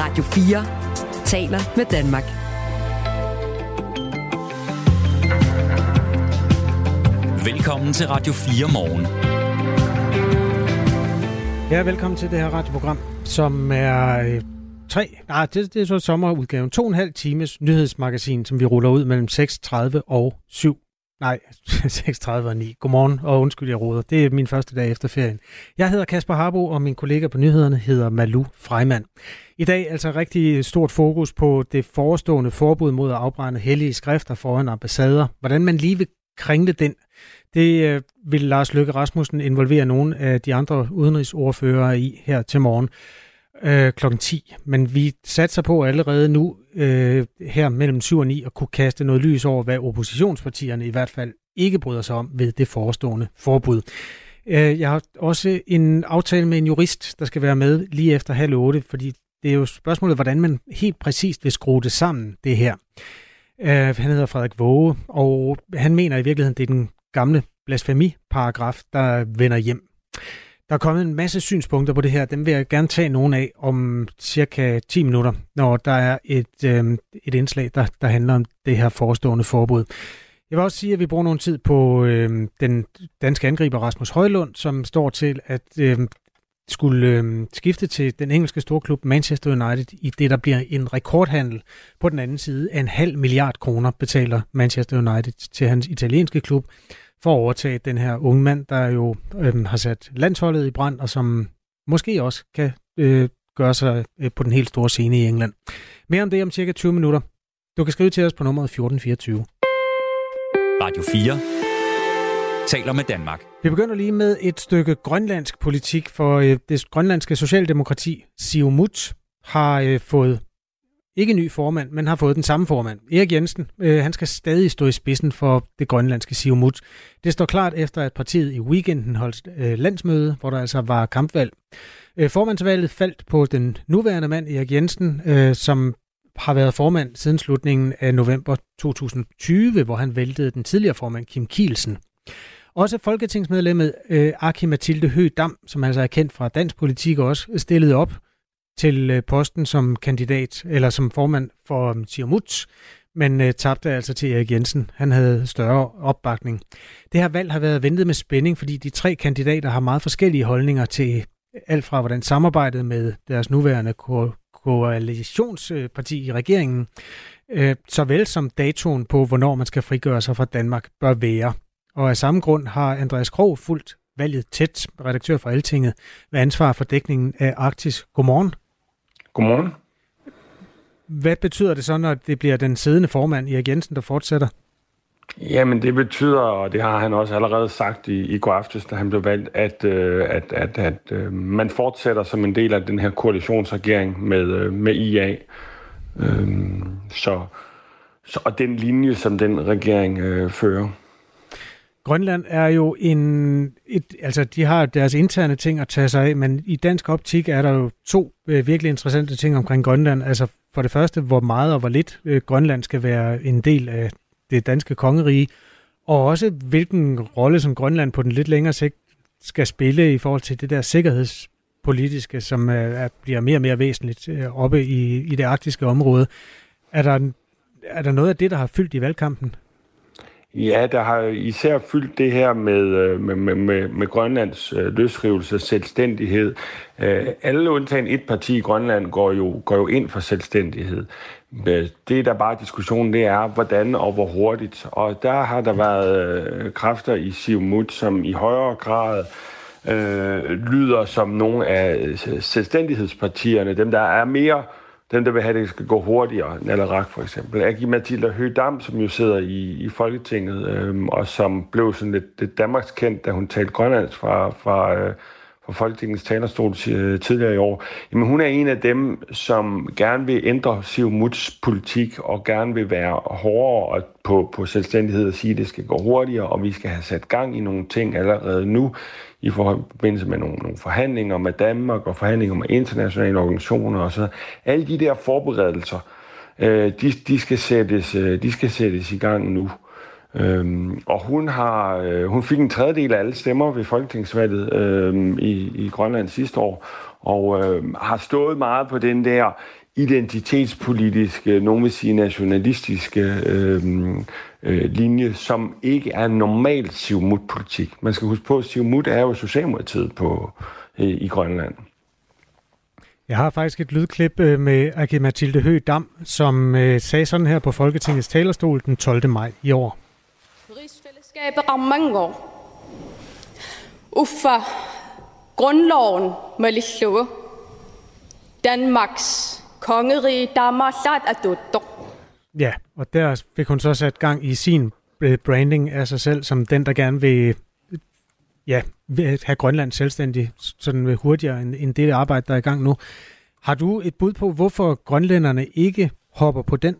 Radio 4 taler med Danmark. Velkommen til Radio 4 morgen. Ja, velkommen til det her radioprogram, som er øh, tre, nej, det, det er så sommerudgaven, to og en halv times nyhedsmagasin, som vi ruller ud mellem 6.30 og 7. Nej, 36 og 9. Godmorgen, og undskyld, jeg råder. Det er min første dag efter ferien. Jeg hedder Kasper Harbo, og min kollega på nyhederne hedder Malu Freiman. I dag altså rigtig stort fokus på det forestående forbud mod at afbrænde hellige skrifter foran ambassader. Hvordan man lige vil kringle den, det øh, vil Lars Løkke Rasmussen involvere nogle af de andre udenrigsordførere i her til morgen øh, kl. 10. Men vi satser på allerede nu øh, her mellem 7 og 9 at kunne kaste noget lys over, hvad oppositionspartierne i hvert fald ikke bryder sig om ved det forestående forbud. Øh, jeg har også en aftale med en jurist, der skal være med lige efter halv 8, fordi det er jo spørgsmålet, hvordan man helt præcist vil skrue det sammen, det her. Øh, han hedder Frederik Våge, og han mener i virkeligheden, det er den gamle blasfemiparagraf, der vender hjem. Der er kommet en masse synspunkter på det her. Dem vil jeg gerne tage nogle af om cirka 10 minutter, når der er et, øh, et indslag, der, der handler om det her forestående forbud. Jeg vil også sige, at vi bruger nogle tid på øh, den danske angriber Rasmus Højlund, som står til at øh, skulle øh, skifte til den engelske storklub Manchester United i det, der bliver en rekordhandel på den anden side af en halv milliard kroner, betaler Manchester United til hans italienske klub for at overtage den her unge mand, der jo øh, har sat landsholdet i brand, og som måske også kan øh, gøre sig øh, på den helt store scene i England. Mere om det om cirka 20 minutter. Du kan skrive til os på nummeret 1424. Radio 4 taler med Danmark. Vi begynder lige med et stykke grønlandsk politik, for øh, det grønlandske socialdemokrati, Siumut, har øh, fået ikke ny formand, men har fået den samme formand. Erik Jensen, øh, han skal stadig stå i spidsen for det grønlandske Siumut. Det står klart efter, at partiet i weekenden holdt øh, landsmøde, hvor der altså var kampvalg. Øh, formandsvalget faldt på den nuværende mand, Erik Jensen, øh, som har været formand siden slutningen af november 2020, hvor han væltede den tidligere formand Kim Kielsen. Også folketingsmedlemmet øh, Aki Mathilde Høgh Dam, som altså er kendt fra dansk politik også, stillede op til øh, posten som kandidat, eller som formand for um, Siamut, men øh, tabte altså til Erik Jensen. Han havde større opbakning. Det her valg har været ventet med spænding, fordi de tre kandidater har meget forskellige holdninger til øh, alt fra hvordan samarbejdet med deres nuværende ko- koalitionsparti i regeringen, øh, såvel som datoen på, hvornår man skal frigøre sig fra Danmark, bør være. Og af samme grund har Andreas Krog fulgt valget tæt, redaktør for Altinget, med ansvar for dækningen af Arktis. Godmorgen. Godmorgen. Hvad betyder det så, når det bliver den siddende formand, Erik Jensen, der fortsætter? Jamen det betyder, og det har han også allerede sagt i, i går aftes, da han blev valgt, at, øh, at, at, at øh, man fortsætter som en del af den her koalitionsregering med, øh, med IA. Øh, så, så, og den linje, som den regering øh, fører. Grønland er jo en... Et, altså, de har deres interne ting at tage sig af, men i dansk optik er der jo to øh, virkelig interessante ting omkring Grønland. Altså, for det første, hvor meget og hvor lidt øh, Grønland skal være en del af det danske kongerige, og også hvilken rolle som Grønland på den lidt længere sigt skal spille i forhold til det der sikkerhedspolitiske, som øh, er, bliver mere og mere væsentligt øh, oppe i, i det arktiske område. Er der, er der noget af det, der har fyldt i valgkampen? Ja, der har især fyldt det her med, øh, med, med, med, med Grønlands øh, løsrivelse og selvstændighed. Øh, alle undtagen et parti i Grønland går jo, går jo ind for selvstændighed. Øh, det, der bare diskussionen, det er, hvordan og hvor hurtigt. Og der har der været øh, kræfter i Siumut, som i højere grad øh, lyder som nogle af øh, selvstændighedspartierne, dem der er mere dem, der vil have, at det skal gå hurtigere, Nalarak for eksempel. Agi Mathilda Høgdam, som jo sidder i, i Folketinget, øhm, og som blev sådan lidt, lidt Danmarks kendt, da hun talte grønlandsk fra, fra, øh, fra Folketingets talerstol øh, tidligere i år. Jamen, hun er en af dem, som gerne vil ændre Siumuts politik, og gerne vil være hårdere på, på selvstændighed og sige, at det skal gå hurtigere, og vi skal have sat gang i nogle ting allerede nu i forbindelse med nogle, nogle forhandlinger med Danmark og forhandlinger med internationale organisationer og så alle de der forberedelser, øh, de, de, skal sættes, øh, de skal sættes i gang nu. Øhm, og hun har øh, hun fik en tredjedel af alle stemmer ved folketingsvalget øh, i, i Grønland sidste år, og øh, har stået meget på den der identitetspolitiske, nogen vil sige nationalistiske øh, øh, linje, som ikke er normal Siumut-politik. Man skal huske på, at Siumut er jo Socialdemokratiet på, øh, i Grønland. Jeg har faktisk et lydklip øh, med Ake Mathilde Høgh Dam, som øh, sagde sådan her på Folketingets talerstol den 12. maj i år skabe rammer. Uffa, grundloven må lige Danmarks kongerige Danmark er dutter. Ja, og der fik hun så sat gang i sin øh, branding af sig selv som den, der gerne vil ja, have Grønland selvstændig sådan øh, hurtigere end, end det arbejde, der er i gang nu. Har du et bud på, hvorfor grønlænderne ikke hopper på den?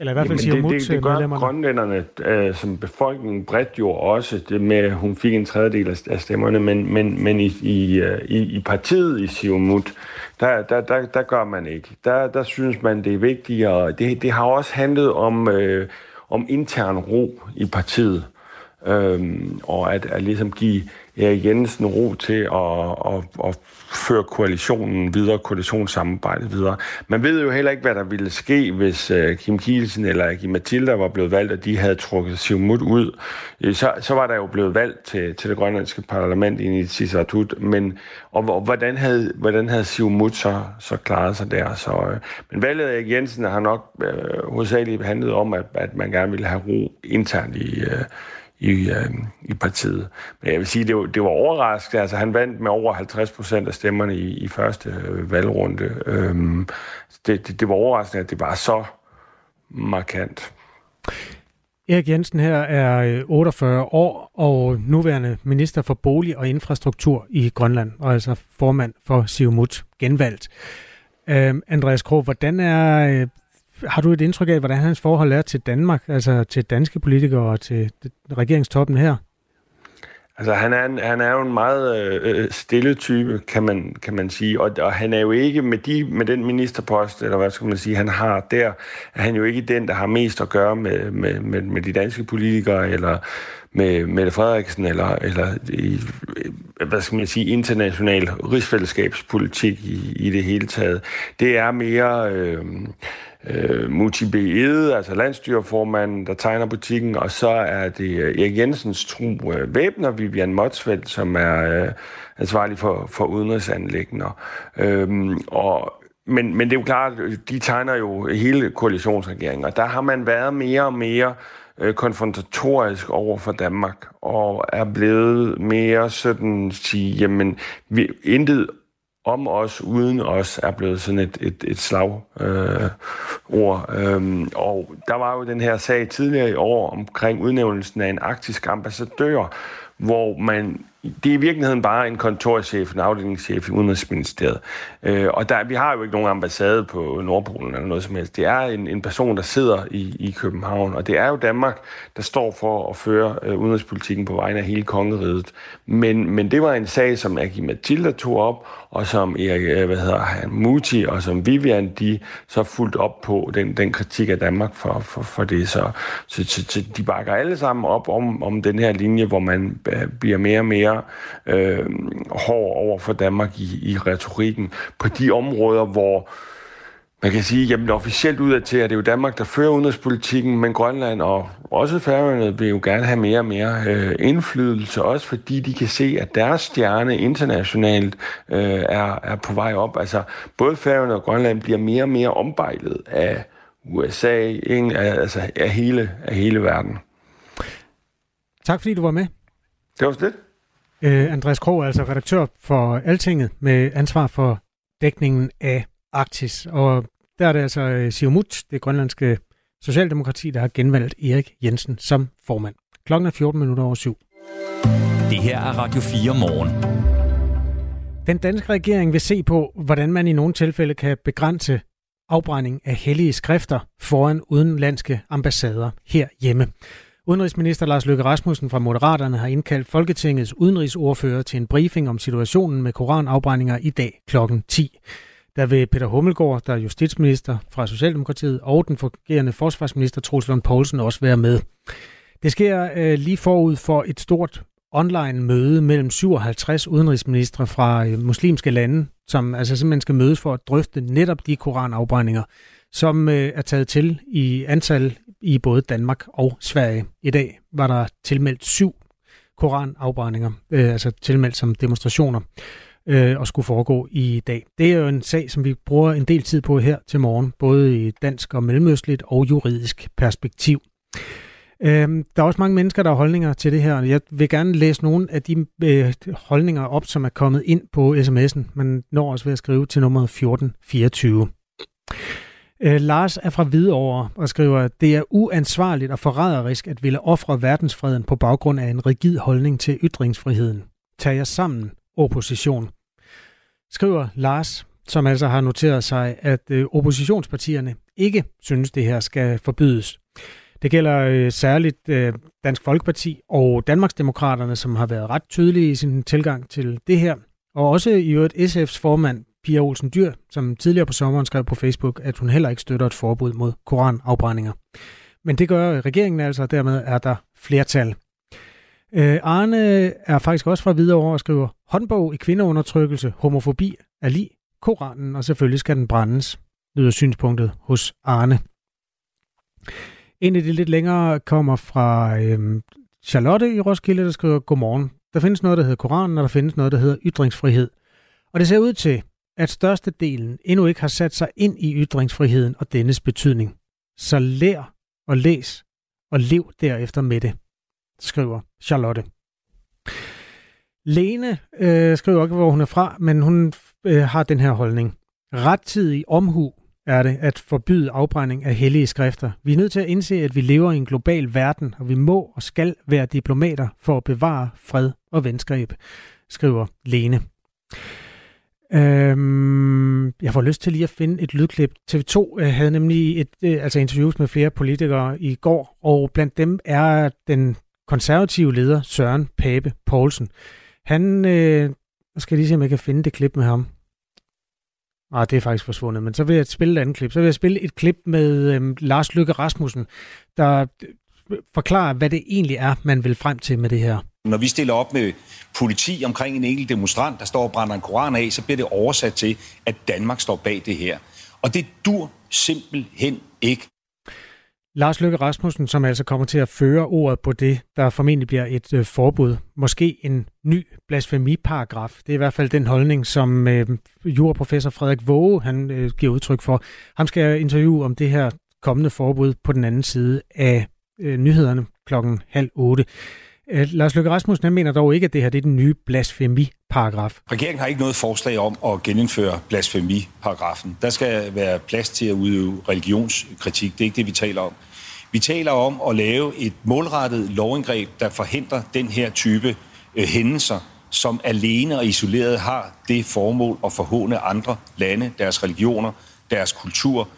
Eller i hvert fald siger det, det, det gør grønlænderne øh, som befolkningen bredt jo også, det med, at hun fik en tredjedel af stemmerne, men, men, men i, i, øh, i, i partiet i Siumut, der, der, der, der gør man ikke. Der, der synes man, det er vigtigere. Det, det har også handlet om, øh, om intern ro i partiet øhm, og at, at ligesom give Erik Jensen ro til at, at, at føre koalitionen videre, koalitionssamarbejdet videre. Man ved jo heller ikke, hvad der ville ske, hvis øh, Kim Kielsen eller Kim Matilda var blevet valgt, og de havde trukket Siumut ud. Øh, så, så var der jo blevet valgt til, til det grønlandske parlament i Sisatut, men og, og hvordan havde, hvordan havde Siumut så, så klaret sig der? Så, øh, men valget af Erik Jensen har nok øh, hovedsageligt handlet om, at, at man gerne ville have ro internt i, øh, i, øh, i partiet. Men jeg vil sige, det var, det var overraskende. Altså, han vandt med over 50 procent af stemmerne i, i første øh, valgrunde. Øhm, det, det, det var overraskende, at det var så markant. Erik Jensen her er øh, 48 år og nuværende minister for bolig og infrastruktur i Grønland, og altså formand for Siumut genvalgt. Øhm, Andreas Krog, hvordan er øh, har du et indtryk af, hvordan hans forhold er til Danmark, altså til danske politikere og til regeringstoppen her? Altså, han er, en, han er jo en meget øh, øh, stille type, kan man, kan man sige. Og, og han er jo ikke med, de, med den ministerpost, eller hvad skal man sige, han har der, er han jo ikke den, der har mest at gøre med, med, med, med de danske politikere, eller med Mette Frederiksen, eller, eller i, øh, hvad skal man sige, international rigsfællesskabspolitik i, i det hele taget. Det er mere... Øh, øh, Muti B. Ede, altså landstyreformanden, der tegner butikken, og så er det øh, Erik Jensens tro øh, væbner, Vivian Motsfeldt, som er øh, ansvarlig for, for udenrigsanlæggende. Øhm, og men, men det er jo klart, øh, de tegner jo hele koalitionsregeringen, og der har man været mere og mere øh, konfrontatorisk over for Danmark, og er blevet mere sådan sige, jamen, vi, intet om os, uden os, er blevet sådan et, et, et slag øh, ord. Øhm, og der var jo den her sag tidligere i år omkring udnævnelsen af en arktisk ambassadør, hvor man det er i virkeligheden bare en kontorchef, en afdelingschef i Udenrigsministeriet. Øh, og der, vi har jo ikke nogen ambassade på Nordpolen eller noget som helst. Det er en, en person, der sidder i, i København, og det er jo Danmark, der står for at føre øh, udenrigspolitikken på vegne af hele kongeriget. Men, men det var en sag, som Aki Matilda tog op, og som Erik, øh, hvad hedder han, Muti og som Vivian, de så fuldt op på den, den kritik af Danmark for, for, for det. Så, så, så, så de bakker alle sammen op om, om den her linje, hvor man øh, bliver mere og mere øh, hård over for Danmark i, i retorikken på de områder, hvor man kan sige, jamen officielt udad til, at det er jo Danmark, der fører udenrigspolitikken, men Grønland og også Færøerne vil jo gerne have mere og mere øh, indflydelse, også fordi de kan se, at deres stjerne internationalt øh, er, er på vej op. Altså både Færøerne og Grønland bliver mere og mere ombejlet af USA, ikke? altså af hele, af hele verden. Tak fordi du var med. Det var det. Øh, Andreas Krog er altså redaktør for Altinget med ansvar for dækningen af Arktis. Og der er det altså øh, Siumut, det grønlandske Socialdemokrati, der har genvalgt Erik Jensen som formand. Klokken er 14 minutter over syv. Det her er Radio 4 morgen. Den danske regering vil se på, hvordan man i nogle tilfælde kan begrænse afbrænding af hellige skrifter foran udenlandske ambassader herhjemme. Udenrigsminister Lars Løkke Rasmussen fra Moderaterne har indkaldt Folketingets udenrigsordfører til en briefing om situationen med koranafbrændinger i dag kl. 10. Der vil Peter Hummelgaard, der er justitsminister fra Socialdemokratiet, og den fungerende forsvarsminister Troels Lund Poulsen også være med. Det sker øh, lige forud for et stort online møde mellem 57 udenrigsministre fra øh, muslimske lande, som altså simpelthen skal mødes for at drøfte netop de koranafbrændinger, som øh, er taget til i antal i både Danmark og Sverige. I dag var der tilmeldt syv koranafbrændinger, øh, altså tilmeldt som demonstrationer, øh, og skulle foregå i dag. Det er jo en sag, som vi bruger en del tid på her til morgen, både i dansk og mellemøstligt og juridisk perspektiv. Øhm, der er også mange mennesker, der har holdninger til det her. og Jeg vil gerne læse nogle af de øh, holdninger op, som er kommet ind på sms'en. Man når også ved at skrive til nummer 1424. Øh, Lars er fra Hvidovre og skriver, at det er uansvarligt og forræderisk at ville ofre verdensfreden på baggrund af en rigid holdning til ytringsfriheden. Tag jer sammen, opposition. Skriver Lars, som altså har noteret sig, at øh, oppositionspartierne ikke synes, det her skal forbydes. Det gælder øh, særligt øh, Dansk Folkeparti og Danmarksdemokraterne, som har været ret tydelige i sin tilgang til det her. Og også i øvrigt SF's formand, Pia Olsen Dyr, som tidligere på sommeren skrev på Facebook, at hun heller ikke støtter et forbud mod koranafbrændinger. Men det gør regeringen altså, og dermed er der flertal. Øh, Arne er faktisk også fra Hvidovre og skriver, håndbog i kvindeundertrykkelse, homofobi er lige Koranen, og selvfølgelig skal den brændes, lyder synspunktet hos Arne. En af de lidt længere kommer fra øh, Charlotte i Roskilde, der skriver, Godmorgen. Der findes noget, der hedder Koranen, og der findes noget, der hedder ytringsfrihed. Og det ser ud til, at størstedelen endnu ikke har sat sig ind i ytringsfriheden og dennes betydning. Så lær og læs og lev derefter med det, skriver Charlotte. Lene øh, skriver ikke, hvor hun er fra, men hun øh, har den her holdning. Rettidig omhu er det at forbyde afbrænding af hellige skrifter. Vi er nødt til at indse, at vi lever i en global verden, og vi må og skal være diplomater for at bevare fred og venskab, skriver Lene. Øhm, jeg får lyst til lige at finde et lydklip. TV2 øh, havde nemlig et, øh, altså interviews med flere politikere i går, og blandt dem er den konservative leder Søren Pape Poulsen. Han, øh, skal jeg lige se, om jeg kan finde det klip med ham. Ah, det er faktisk forsvundet, men så vil jeg spille et andet klip. Så vil jeg spille et klip med øh, Lars Lykke Rasmussen, der øh, forklarer, hvad det egentlig er, man vil frem til med det her. Når vi stiller op med politi omkring en enkelt demonstrant, der står og brænder en koran af, så bliver det oversat til, at Danmark står bag det her. Og det dur simpelthen ikke. Lars Løkke Rasmussen, som altså kommer til at føre ordet på det, der formentlig bliver et øh, forbud. Måske en ny blasfemiparagraf. Det er i hvert fald den holdning, som øh, juraprofessor Frederik Våge han, øh, giver udtryk for. Ham skal jeg interviewe om det her kommende forbud på den anden side af øh, nyhederne klokken halv otte. Øh, Lars Løkke Rasmussen han mener dog ikke, at det her det er den nye blasfemiparagraf. Regeringen har ikke noget forslag om at genindføre blasfemiparagrafen. Der skal være plads til at udøve religionskritik. Det er ikke det, vi taler om. Vi taler om at lave et målrettet lovindgreb, der forhindrer den her type øh, hændelser, som alene og isoleret har det formål at forhåne andre lande, deres religioner, deres kultur,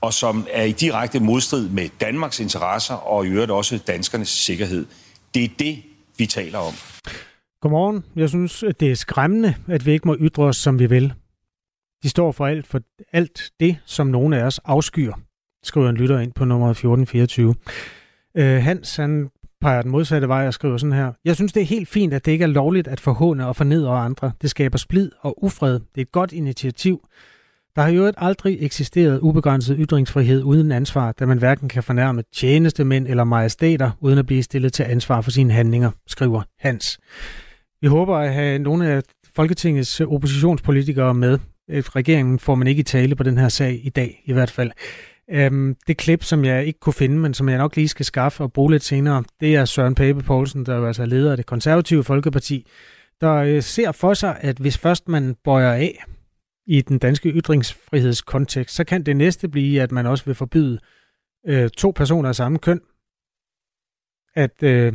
og som er i direkte modstrid med Danmarks interesser og i øvrigt også danskernes sikkerhed. Det er det, vi taler om. Godmorgen. Jeg synes, at det er skræmmende, at vi ikke må ytre os, som vi vil. De står for alt, for alt det, som nogen af os afskyer, skriver en lytter ind på nummer 1424. Øh, Hans, han peger den modsatte vej og skriver sådan her. Jeg synes, det er helt fint, at det ikke er lovligt at forhåne og fornedre andre. Det skaber splid og ufred. Det er et godt initiativ. Der har jo aldrig eksisteret ubegrænset ytringsfrihed uden ansvar, da man hverken kan fornærme tjenestemænd eller majestæter, uden at blive stillet til ansvar for sine handlinger, skriver Hans. Vi håber at have nogle af Folketingets oppositionspolitikere med. Øh, regeringen får man ikke i tale på den her sag i dag, i hvert fald. Um, det klip, som jeg ikke kunne finde, men som jeg nok lige skal skaffe og bruge lidt senere, det er Søren Pape Poulsen, der er altså leder af det konservative Folkeparti, der øh, ser for sig, at hvis først man bøjer af i den danske ytringsfrihedskontekst, så kan det næste blive, at man også vil forbyde øh, to personer af samme køn at øh,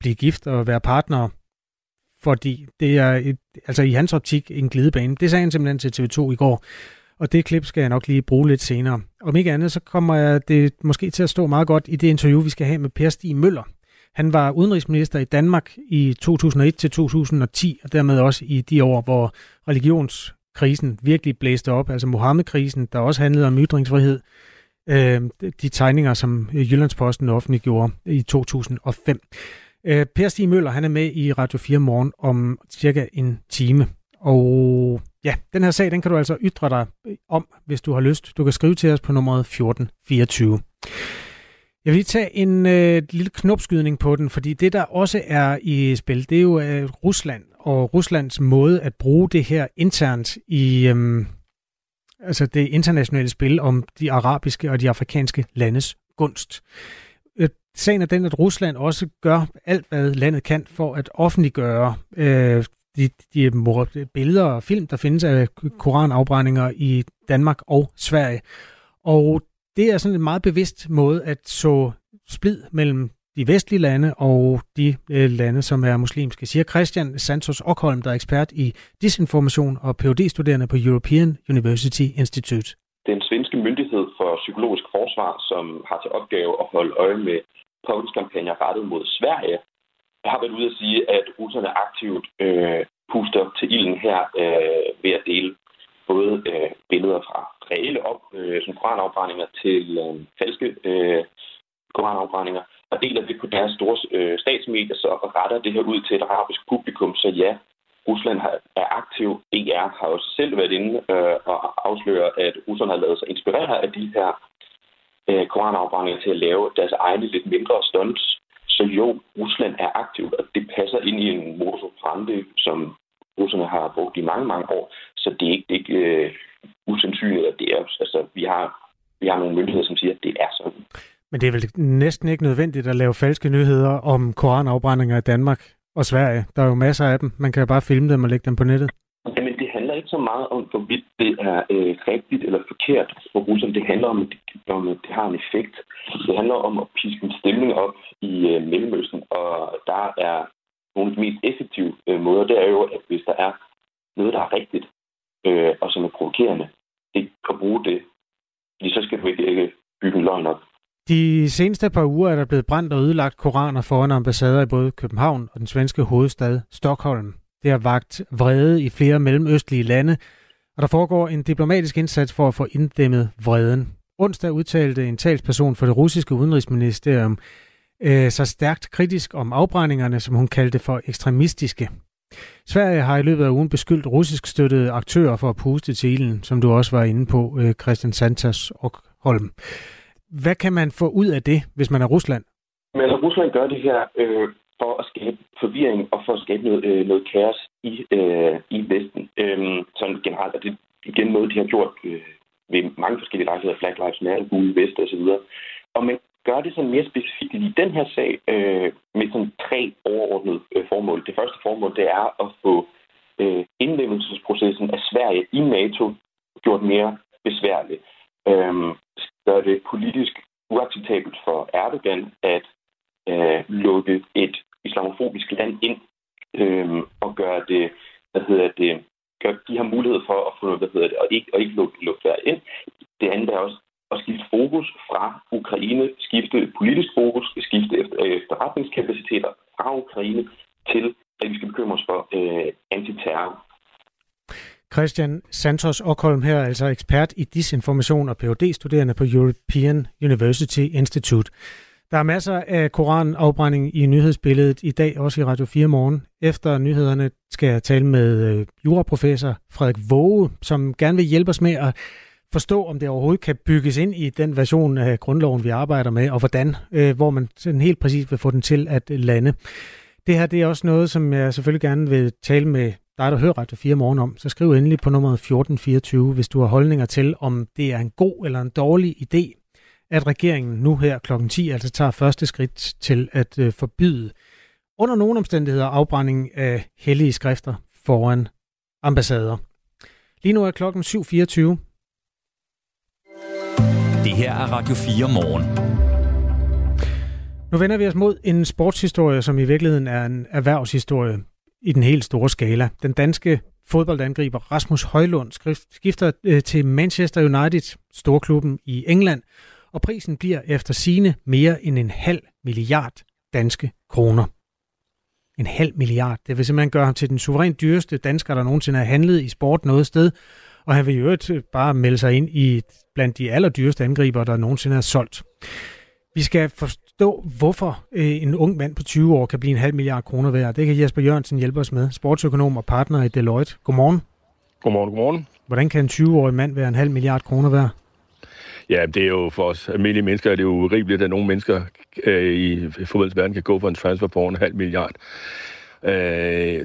blive gift og være partnere, fordi det er et, altså i hans optik en glidebane. Det sagde han simpelthen til TV2 i går. Og det klip skal jeg nok lige bruge lidt senere. Om ikke andet, så kommer jeg det måske til at stå meget godt i det interview, vi skal have med Per Stig Møller. Han var udenrigsminister i Danmark i 2001 til 2010, og dermed også i de år, hvor krisen virkelig blæste op, altså Mohammed-krisen, der også handlede om ytringsfrihed. Øh, de tegninger, som Jyllandsposten offentliggjorde i 2005. Øh, per Stig Møller, han er med i Radio 4 morgen om cirka en time. Og ja, den her sag, den kan du altså ytre dig om, hvis du har lyst. Du kan skrive til os på nummeret 1424. Jeg vil lige tage en øh, lille knopskydning på den, fordi det, der også er i spil, det er jo øh, Rusland og Ruslands måde at bruge det her internt i øhm, altså det internationale spil om de arabiske og de afrikanske landes gunst. Øh, sagen er den, at Rusland også gør alt, hvad landet kan for at offentliggøre øh, de, de billeder og film, der findes af koranafbrændinger i Danmark og Sverige. Og det er sådan en meget bevidst måde at så splid mellem de vestlige lande og de øh, lande, som er muslimske, siger Christian Santos Okholm, der er ekspert i disinformation og phd studerende på European University Institute. Den svenske myndighed for psykologisk forsvar, som har til opgave at holde øje med påvirkningskampagner rettet mod Sverige, har været ude at sige, at russerne aktivt øh, puster til ilden her øh, ved at dele både øh, billeder fra reelle op, øh, som koranafbrændinger til øh, falske øh, koranafbrændinger, og deler det på deres store øh, statsmedier, så retter det her ud til et arabisk publikum. Så ja, Rusland har, er aktiv. DR har også selv været inde øh, og afslører, at russerne har lavet sig inspirere af de her øh, koranafbrændinger til at lave deres egne lidt mindre stunts. Så jo, Rusland er aktiv, og det passer ind i en modus operandi, som russerne har brugt i mange, mange år. Så det er ikke, ikke øh, usandsynligt, at det er... Altså, vi har, vi har nogle myndigheder, som siger, at det er sådan. Men det er vel næsten ikke nødvendigt at lave falske nyheder om koranafbrændinger i Danmark og Sverige. Der er jo masser af dem. Man kan jo bare filme dem og lægge dem på nettet. Jamen, det handler ikke så meget om, hvorvidt det er øh, rigtigt eller forkert for russerne. Det handler om, at det, om, at det har en effekt. Det handler om at piske en stemning op i øh, Mellemøsten, og der er nogle af de mest effektive øh, måder, det er jo, at hvis der er noget, der er rigtigt, øh, og som er provokerende, det kan bruge det. Fordi så skal du ikke, ikke bygge en løgn op. De seneste par uger er der blevet brændt og ødelagt koraner foran ambassader i både København og den svenske hovedstad Stockholm. Det har vagt vrede i flere mellemøstlige lande, og der foregår en diplomatisk indsats for at få inddæmmet vreden. Onsdag udtalte en talsperson for det russiske udenrigsministerium øh, så stærkt kritisk om afbrændingerne, som hun kaldte for ekstremistiske. Sverige har i løbet af ugen beskyldt russisk støttede aktører for at puste til ilden, som du også var inde på, øh, Christian Santos og Holm. Hvad kan man få ud af det, hvis man er Rusland? Men når Rusland gør det her øh, for at skabe forvirring og for at skabe noget, øh, noget kaos i, øh, i Vesten. Øh, sådan generelt, og det er igen noget, de har gjort øh, ved mange forskellige lejligheder, Flag Lives Matter, Gule Vest osv. Og man gør det sådan mere specifikt i den her sag øh, med sådan tre overordnede øh, formål. Det første formål, det er at få øh, indlemmelsesprocessen af Sverige i NATO gjort mere besværlig. Øh, gør det politisk uacceptabelt for Erdogan at øh, lukke et islamofobisk land ind øh, og gøre det, hvad hedder det, gør, de har mulighed for at få noget, hvad hedder det, og ikke, og ikke lukke, lukke der ind. Det andet er også at skifte fokus fra Ukraine, skifte politisk fokus, skifte efter, øh, efterretningskapaciteter fra Ukraine til, at vi skal bekymre os for øh, antiterror. Christian Santos Okholm her, altså ekspert i disinformation og phd studerende på European University Institute. Der er masser af koranafbrænding i nyhedsbilledet i dag, også i Radio 4 morgen. Efter nyhederne skal jeg tale med øh, juraprofessor Frederik Våge, som gerne vil hjælpe os med at forstå, om det overhovedet kan bygges ind i den version af grundloven, vi arbejder med, og hvordan, øh, hvor man sådan helt præcis vil få den til at lande. Det her det er også noget, som jeg selvfølgelig gerne vil tale med dig, der hører Radio 4 morgen om. Så skriv endelig på nummeret 1424, hvis du har holdninger til, om det er en god eller en dårlig idé, at regeringen nu her kl. 10 altså tager første skridt til at øh, forbyde under nogle omstændigheder afbrænding af hellige skrifter foran ambassader. Lige nu er klokken 7.24. Det her er Radio 4 morgen. Nu vender vi os mod en sportshistorie, som i virkeligheden er en erhvervshistorie i den helt store skala. Den danske fodboldangriber Rasmus Højlund skifter øh, til Manchester United, storklubben i England, og prisen bliver efter sine mere end en halv milliard danske kroner. En halv milliard. Det vil simpelthen gøre ham til den suverænt dyreste dansker, der nogensinde har handlet i sport noget sted, og han vil jo øh, bare melde sig ind i blandt de allerdyreste angriber, der nogensinde er solgt. Vi skal forstå, hvorfor øh, en ung mand på 20 år kan blive en halv milliard kroner værd. Det kan Jesper Jørgensen hjælpe os med, sportsøkonom og partner i Deloitte. Godmorgen. Godmorgen, godmorgen. Hvordan kan en 20-årig mand være en halv milliard kroner værd? Ja, det er jo for os almindelige mennesker, det er jo urimeligt, at nogle mennesker øh, i fodboldsverden kan gå for en transfer på en halv milliard. Øh,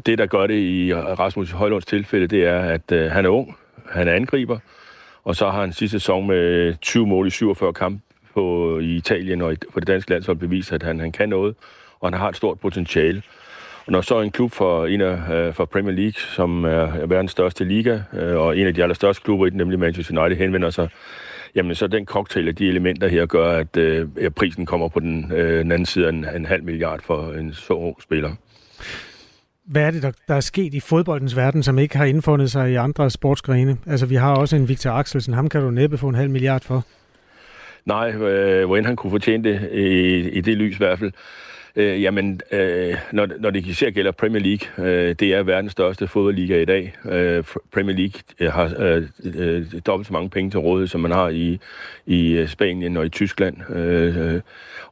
det, der gør det i Rasmus Højlunds tilfælde, det er, at øh, han er ung, han er angriber, og så har han sidste sæson med 20 mål i 47 kampe på, i Italien og på det danske landshold beviser, at han, han kan noget, og han har et stort potentiale. Og når så en klub for, en af, øh, for Premier League, som er verdens største liga, øh, og en af de allerstørste klubber i den, nemlig Manchester United, henvender sig, jamen så den cocktail af de elementer her gør, at øh, prisen kommer på den, øh, den anden side af en, en halv milliard for en så ung spiller. Hvad er det, der, der er sket i fodboldens verden, som ikke har indfundet sig i andre sportsgrene? Altså, vi har også en Victor Axelsen. Ham kan du næppe få en halv milliard for. Nej, øh, hvordan han kunne fortjene det, i, i det lys i hvert fald. Øh, jamen, øh, når, når det især gælder Premier League, øh, det er verdens største fodboldliga i dag. Øh, Premier League øh, har øh, øh, dobbelt så mange penge til rådighed, som man har i, i øh, Spanien og i Tyskland, øh,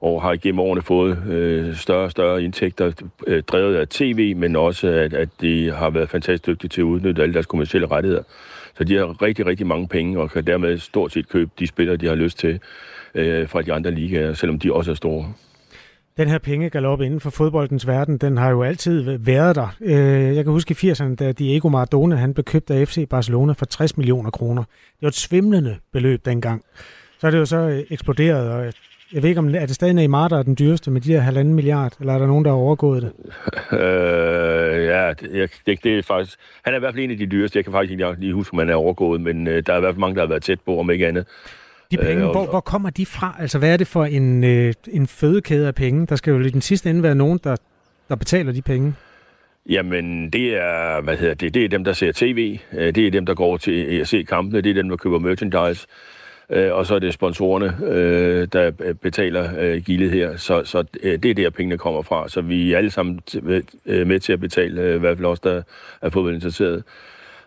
og har igennem årene fået øh, større og større indtægter, øh, drevet af tv, men også at, at de har været fantastisk dygtige til at udnytte alle deres kommersielle rettigheder. Så de har rigtig, rigtig mange penge, og kan dermed stort set købe de spillere, de har lyst til øh, fra de andre ligaer, selvom de også er store. Den her pengegalop inden for fodboldens verden, den har jo altid været der. Øh, jeg kan huske i 80'erne, da Diego Maradona han blev købt af FC Barcelona for 60 millioner kroner. Det var et svimlende beløb dengang. Så er det jo så øh, eksploderet, og jeg ved ikke, om er det stadig Neymar, der er den dyreste med de her halvanden milliard, eller er der nogen, der har overgået det? øh, ja, det, det, det er faktisk... Han er i hvert fald en af de dyreste. Jeg kan faktisk ikke lige huske, om han er overgået, men øh, der er i hvert fald mange, der har været tæt på, om ikke andet. De penge, øh, hvor, hvor kommer de fra? Altså, hvad er det for en, øh, en fødekæde af penge? Der skal jo i den sidste ende være nogen, der, der betaler de penge. Jamen, det er, hvad hedder det, det er dem, der ser tv, øh, det er dem, der går til at se kampene, det er dem, der køber merchandise, øh, og så er det sponsorerne, øh, der øh, betaler øh, gildet her. Så, så øh, det er der, pengene kommer fra. Så vi er alle sammen med til at betale, i hvert fald også, der er fodboldinteresserede.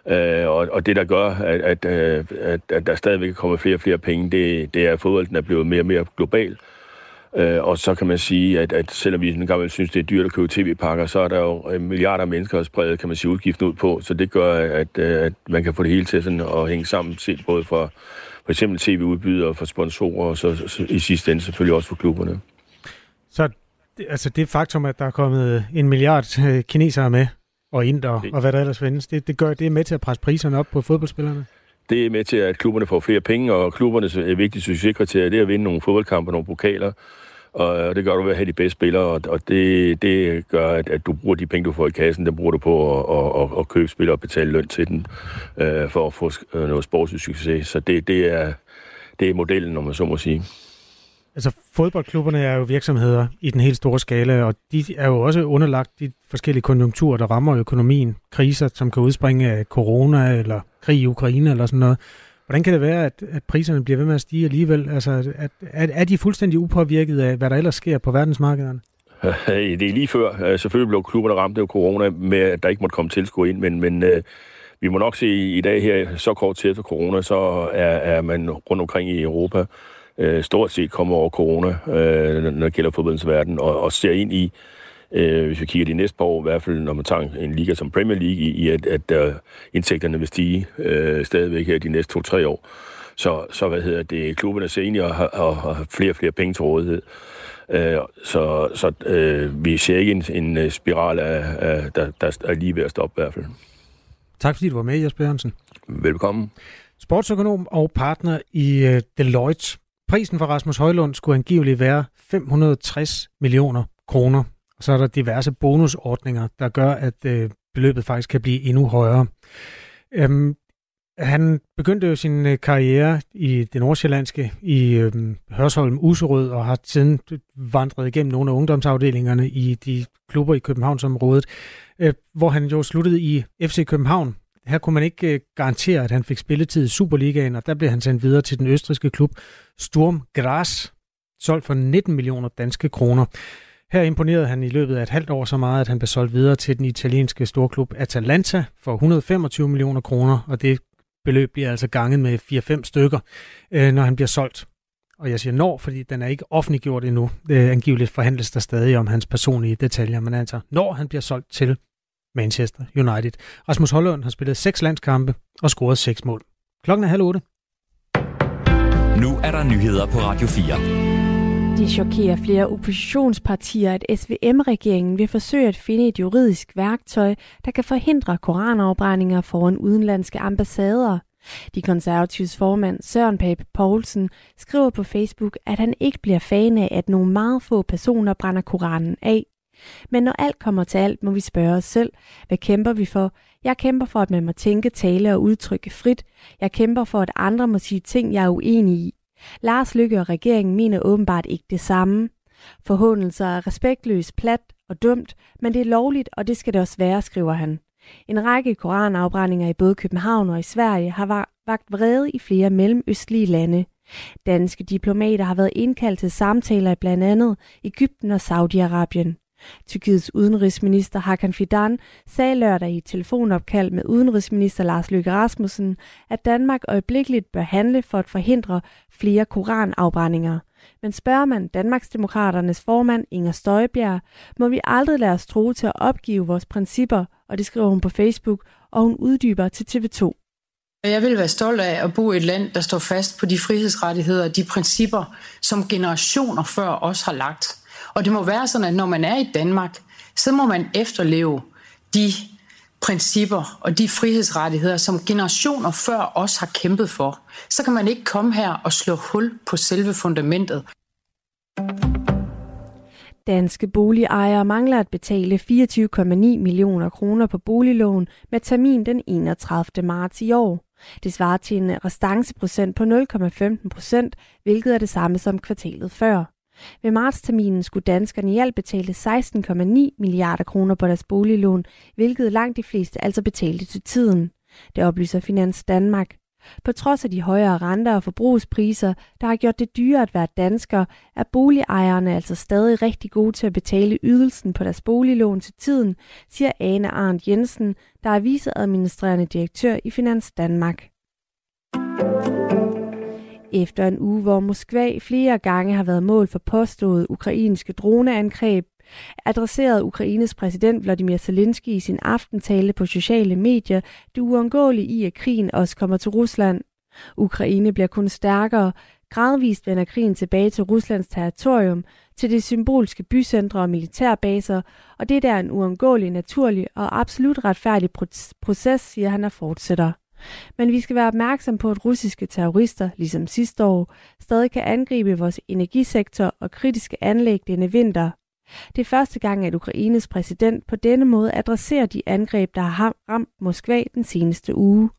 Øh, og, og det, der gør, at, at, at, at der stadigvæk kommer flere og flere penge, det, det er, at fodbolden er blevet mere og mere global. Øh, og så kan man sige, at, at selvom vi en gang synes, det er dyrt at købe tv-pakker, så er der jo milliarder af mennesker spredt, kan man sige, udgiften ud på. Så det gør, at, at man kan få det hele til sådan at hænge sammen, set både for for eksempel tv-udbydere, for sponsorer, og så, så i sidste ende selvfølgelig også for klubberne. Så altså det faktum, at der er kommet en milliard øh, kinesere med, og Inder og hvad der ellers findes. Det, det, gør, det er med til at presse priserne op på fodboldspillerne? Det er med til, at klubberne får flere penge, og klubbernes øh, vigtigste succeskriterie, det er at vinde nogle fodboldkampe, nogle pokaler, og det gør du ved at have de bedste spillere, og det, det gør, at, at du bruger de penge, du får i kassen, dem bruger du på at, at, at købe spillere og betale løn til dem, øh, for at få øh, noget sportslig succes. Så det, det, er, det er modellen, om man så må sige. Altså fodboldklubberne er jo virksomheder i den helt store skala, og de er jo også underlagt de forskellige konjunkturer, der rammer økonomien. Kriser, som kan udspringe af corona eller krig i Ukraine eller sådan noget. Hvordan kan det være, at, at priserne bliver ved med at stige alligevel? Altså, at, at, er de fuldstændig upåvirket af, hvad der ellers sker på verdensmarkederne? Det er lige før. Øh, selvfølgelig blev klubberne ramt af corona med, at der ikke måtte komme tilskuer ind, men, men øh, vi må nok se i dag her, så kort tid efter corona, så er, er man rundt omkring i Europa øh, stort set kommer over corona, øh, når det gælder fodboldens verden, og, og ser ind i, øh, hvis vi kigger de næste par år, i hvert fald når man tager en liga som Premier League, i, i at, at uh, indtægterne vil stige øh, stadigvæk her de næste to-tre år. Så, så hvad hedder det, klubberne at have, at have flere og flere penge til rådighed. Øh, så så øh, vi ser ikke en, en øh, spiral, af, af, der, der er lige ved at stoppe i hvert fald. Tak fordi du var med, Jesper Jørgensen. Velkommen. Sportsøkonom og partner i uh, Deloitte. Prisen for Rasmus Højlund skulle angiveligt være 560 millioner kroner. Og så er der diverse bonusordninger, der gør, at øh, beløbet faktisk kan blive endnu højere. Øhm, han begyndte jo sin øh, karriere i det nordsjællandske i øh, Hørsholm Userød og har siden vandret igennem nogle af ungdomsafdelingerne i de klubber i Københavnsområdet, øh, hvor han jo sluttede i FC København her kunne man ikke øh, garantere, at han fik spilletid i Superligaen, og der blev han sendt videre til den østriske klub Sturm Graz, solgt for 19 millioner danske kroner. Her imponerede han i løbet af et halvt år så meget, at han blev solgt videre til den italienske storklub Atalanta for 125 millioner kroner, og det beløb bliver altså ganget med 4-5 stykker, øh, når han bliver solgt. og jeg siger når, fordi den er ikke offentliggjort endnu. Det angiveligt forhandles der stadig om hans personlige detaljer, men altså når han bliver solgt til Manchester United. Rasmus Hollund har spillet seks landskampe og scoret seks mål. Klokken er halv otte. Nu er der nyheder på Radio 4. Det chokerer flere oppositionspartier, at SVM-regeringen vil forsøge at finde et juridisk værktøj, der kan forhindre koranafbrændinger foran udenlandske ambassader. De konservatives formand Søren Pape Poulsen skriver på Facebook, at han ikke bliver fan af, at nogle meget få personer brænder Koranen af. Men når alt kommer til alt, må vi spørge os selv, hvad kæmper vi for? Jeg kæmper for, at man må tænke, tale og udtrykke frit. Jeg kæmper for, at andre må sige ting, jeg er uenig i. Lars Lykke og regeringen mener åbenbart ikke det samme. Forhåndelser er respektløst, plat og dumt, men det er lovligt, og det skal det også være, skriver han. En række koranafbrændinger i både København og i Sverige har vagt vrede i flere mellemøstlige lande. Danske diplomater har været indkaldt til samtaler i blandt andet Ægypten og Saudi-Arabien. Tyrkiets udenrigsminister Hakan Fidan sagde lørdag i et telefonopkald med udenrigsminister Lars Løkke Rasmussen, at Danmark øjeblikkeligt bør handle for at forhindre flere koranafbrændinger. Men spørger man Danmarksdemokraternes formand Inger Støjbjerg, må vi aldrig lade os tro til at opgive vores principper, og det skriver hun på Facebook, og hun uddyber til TV2. Jeg vil være stolt af at bo i et land, der står fast på de frihedsrettigheder og de principper, som generationer før os har lagt. Og det må være sådan, at når man er i Danmark, så må man efterleve de principper og de frihedsrettigheder, som generationer før os har kæmpet for. Så kan man ikke komme her og slå hul på selve fundamentet. Danske boligejere mangler at betale 24,9 millioner kroner på boliglån med termin den 31. marts i år. Det svarer til en restanceprocent på 0,15 procent, hvilket er det samme som kvartalet før. Ved martsterminen skulle danskerne i alt betale 16,9 milliarder kroner på deres boliglån, hvilket langt de fleste altså betalte til tiden. Det oplyser Finans Danmark. På trods af de højere renter og forbrugspriser, der har gjort det dyrere at være dansker, er boligejerne altså stadig rigtig gode til at betale ydelsen på deres boliglån til tiden, siger Ane Arndt Jensen, der er viceadministrerende direktør i Finans Danmark. Efter en uge, hvor Moskva flere gange har været mål for påståede ukrainske droneangreb, adresserede Ukraines præsident Vladimir Zelensky i sin aftentale på sociale medier det uundgåelige i, at krigen også kommer til Rusland. Ukraine bliver kun stærkere. Gradvist vender krigen tilbage til Ruslands territorium, til de symbolske bycentre og militærbaser, og det er en uundgåelig, naturlig og absolut retfærdig proces, siger han og fortsætter. Men vi skal være opmærksom på, at russiske terrorister, ligesom sidste år, stadig kan angribe vores energisektor og kritiske anlæg denne vinter. Det er første gang, at Ukraines præsident på denne måde adresserer de angreb, der har ramt Moskva den seneste uge.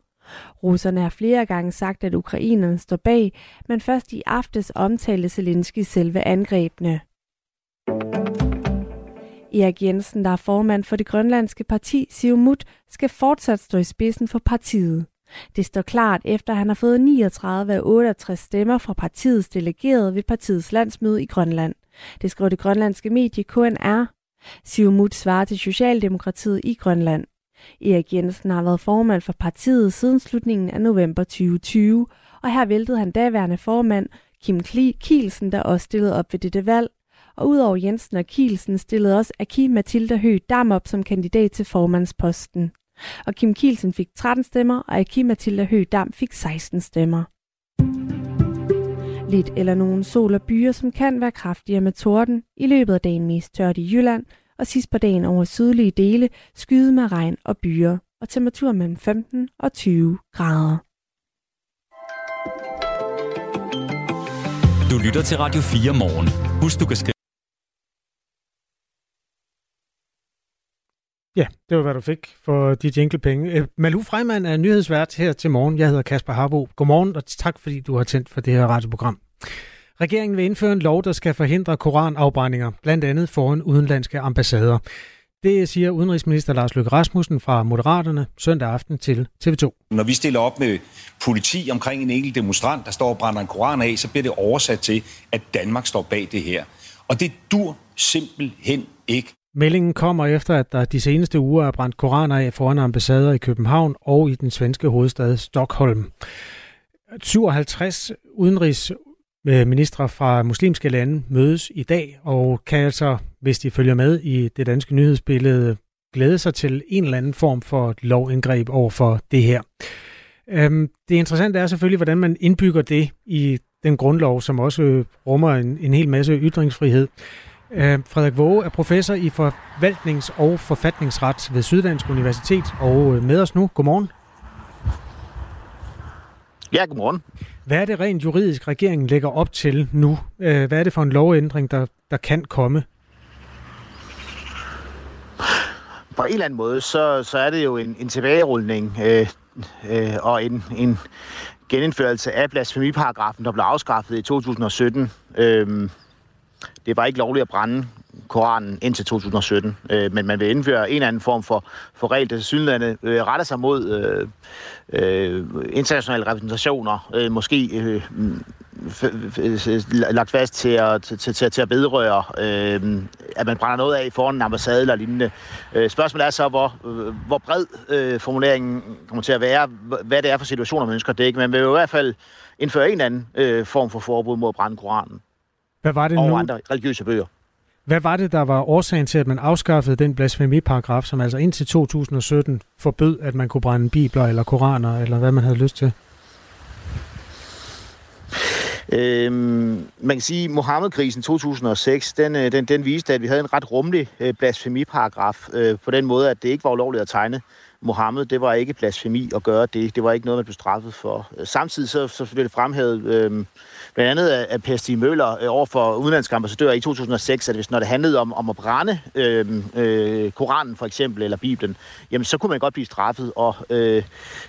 Russerne har flere gange sagt, at ukrainerne står bag, men først i aftes omtalte Zelensky selve angrebene. Erik Jensen, der er formand for det grønlandske parti Siumut, skal fortsat stå i spidsen for partiet. Det står klart, efter han har fået 39 af 68 stemmer fra partiets delegerede ved partiets landsmøde i Grønland. Det skriver det grønlandske medie KNR. Siumut svarer til Socialdemokratiet i Grønland. Erik Jensen har været formand for partiet siden slutningen af november 2020, og her væltede han daværende formand Kim Kielsen, der også stillede op ved dette valg, og udover Jensen og Kielsen stillede også Aki Mathilda Høgh Dam op som kandidat til formandsposten. Og Kim Kielsen fik 13 stemmer, og Aki Mathilda Høgh Dam fik 16 stemmer. Lidt eller nogen sol og byer, som kan være kraftigere med torden. I løbet af dagen mest tørt i Jylland, og sidst på dagen over sydlige dele skyde med regn og byer, og temperatur mellem 15 og 20 grader. Du lytter til Radio 4 morgen. Husk, du kan skrive Ja, det var, hvad du fik for de jinglepenge. Øh, penge. Malu Freimann er nyhedsvært her til morgen. Jeg hedder Kasper Harbo. Godmorgen, og tak fordi du har tændt for det her radioprogram. Regeringen vil indføre en lov, der skal forhindre koranafbrændinger, blandt andet foran udenlandske ambassader. Det siger udenrigsminister Lars Løkke Rasmussen fra Moderaterne søndag aften til TV2. Når vi stiller op med politi omkring en enkelt demonstrant, der står og brænder en koran af, så bliver det oversat til, at Danmark står bag det her. Og det dur simpelthen ikke. Meldingen kommer efter, at der de seneste uger er brændt koraner af foran ambassader i København og i den svenske hovedstad Stockholm. 57 udenrigs øh, ministre fra muslimske lande mødes i dag, og kan altså, hvis de følger med i det danske nyhedsbillede, glæde sig til en eller anden form for lovindgreb over for det her. Øhm, det interessante er selvfølgelig, hvordan man indbygger det i den grundlov, som også rummer en, en hel masse ytringsfrihed. Øh, Frederik Våge er professor i forvaltnings- og forfatningsret ved Syddansk Universitet, og øh, med os nu. Godmorgen. Ja, godmorgen. Hvad er det rent juridisk, regeringen lægger op til nu? Øh, hvad er det for en lovændring, der, der kan komme? På en eller anden måde, så, så er det jo en, en tilbagerulning øh, øh, og en, en genindførelse af blasfemiparagrafen, der blev afskaffet i 2017. Øh, det var ikke lovligt at brænde Koranen indtil 2017, øh, men man vil indføre en eller anden form for, for regel, der synligheden øh, retter sig mod øh, øh, internationale repræsentationer, øh, måske øh, lagt fast til at, til, til, til at vedrøre, øh, at man brænder noget af foran en ambassade eller lignende. Øh, spørgsmålet er så, hvor, øh, hvor bred øh, formuleringen kommer til at være, hvad det er for situationer, man ønsker det ikke. Man vil jo i hvert fald indføre en eller anden øh, form for forbud mod at brænde Koranen. Hvad var det og nu? andre religiøse bøger. Hvad var det, der var årsagen til, at man afskaffede den blasfemiparagraf, som altså indtil 2017 forbød, at man kunne brænde bibler eller koraner, eller hvad man havde lyst til? Øhm, man kan sige, at Mohammed-krisen 2006, den, øh, den, den viste, at vi havde en ret rummelig øh, blasfemiparagraf, øh, på den måde, at det ikke var ulovligt at tegne Mohammed. Det var ikke blasfemi at gøre det. Det var ikke noget, man blev straffet for. Øh, samtidig så, så blev det fremhævet øh, blandt andet af, af Per Stig Møller øh, over for udenlandske ambassadører i 2006, at hvis når det handlede om, om at brænde øh, øh, Koranen for eksempel, eller Bibelen, jamen så kunne man godt blive straffet. Og øh,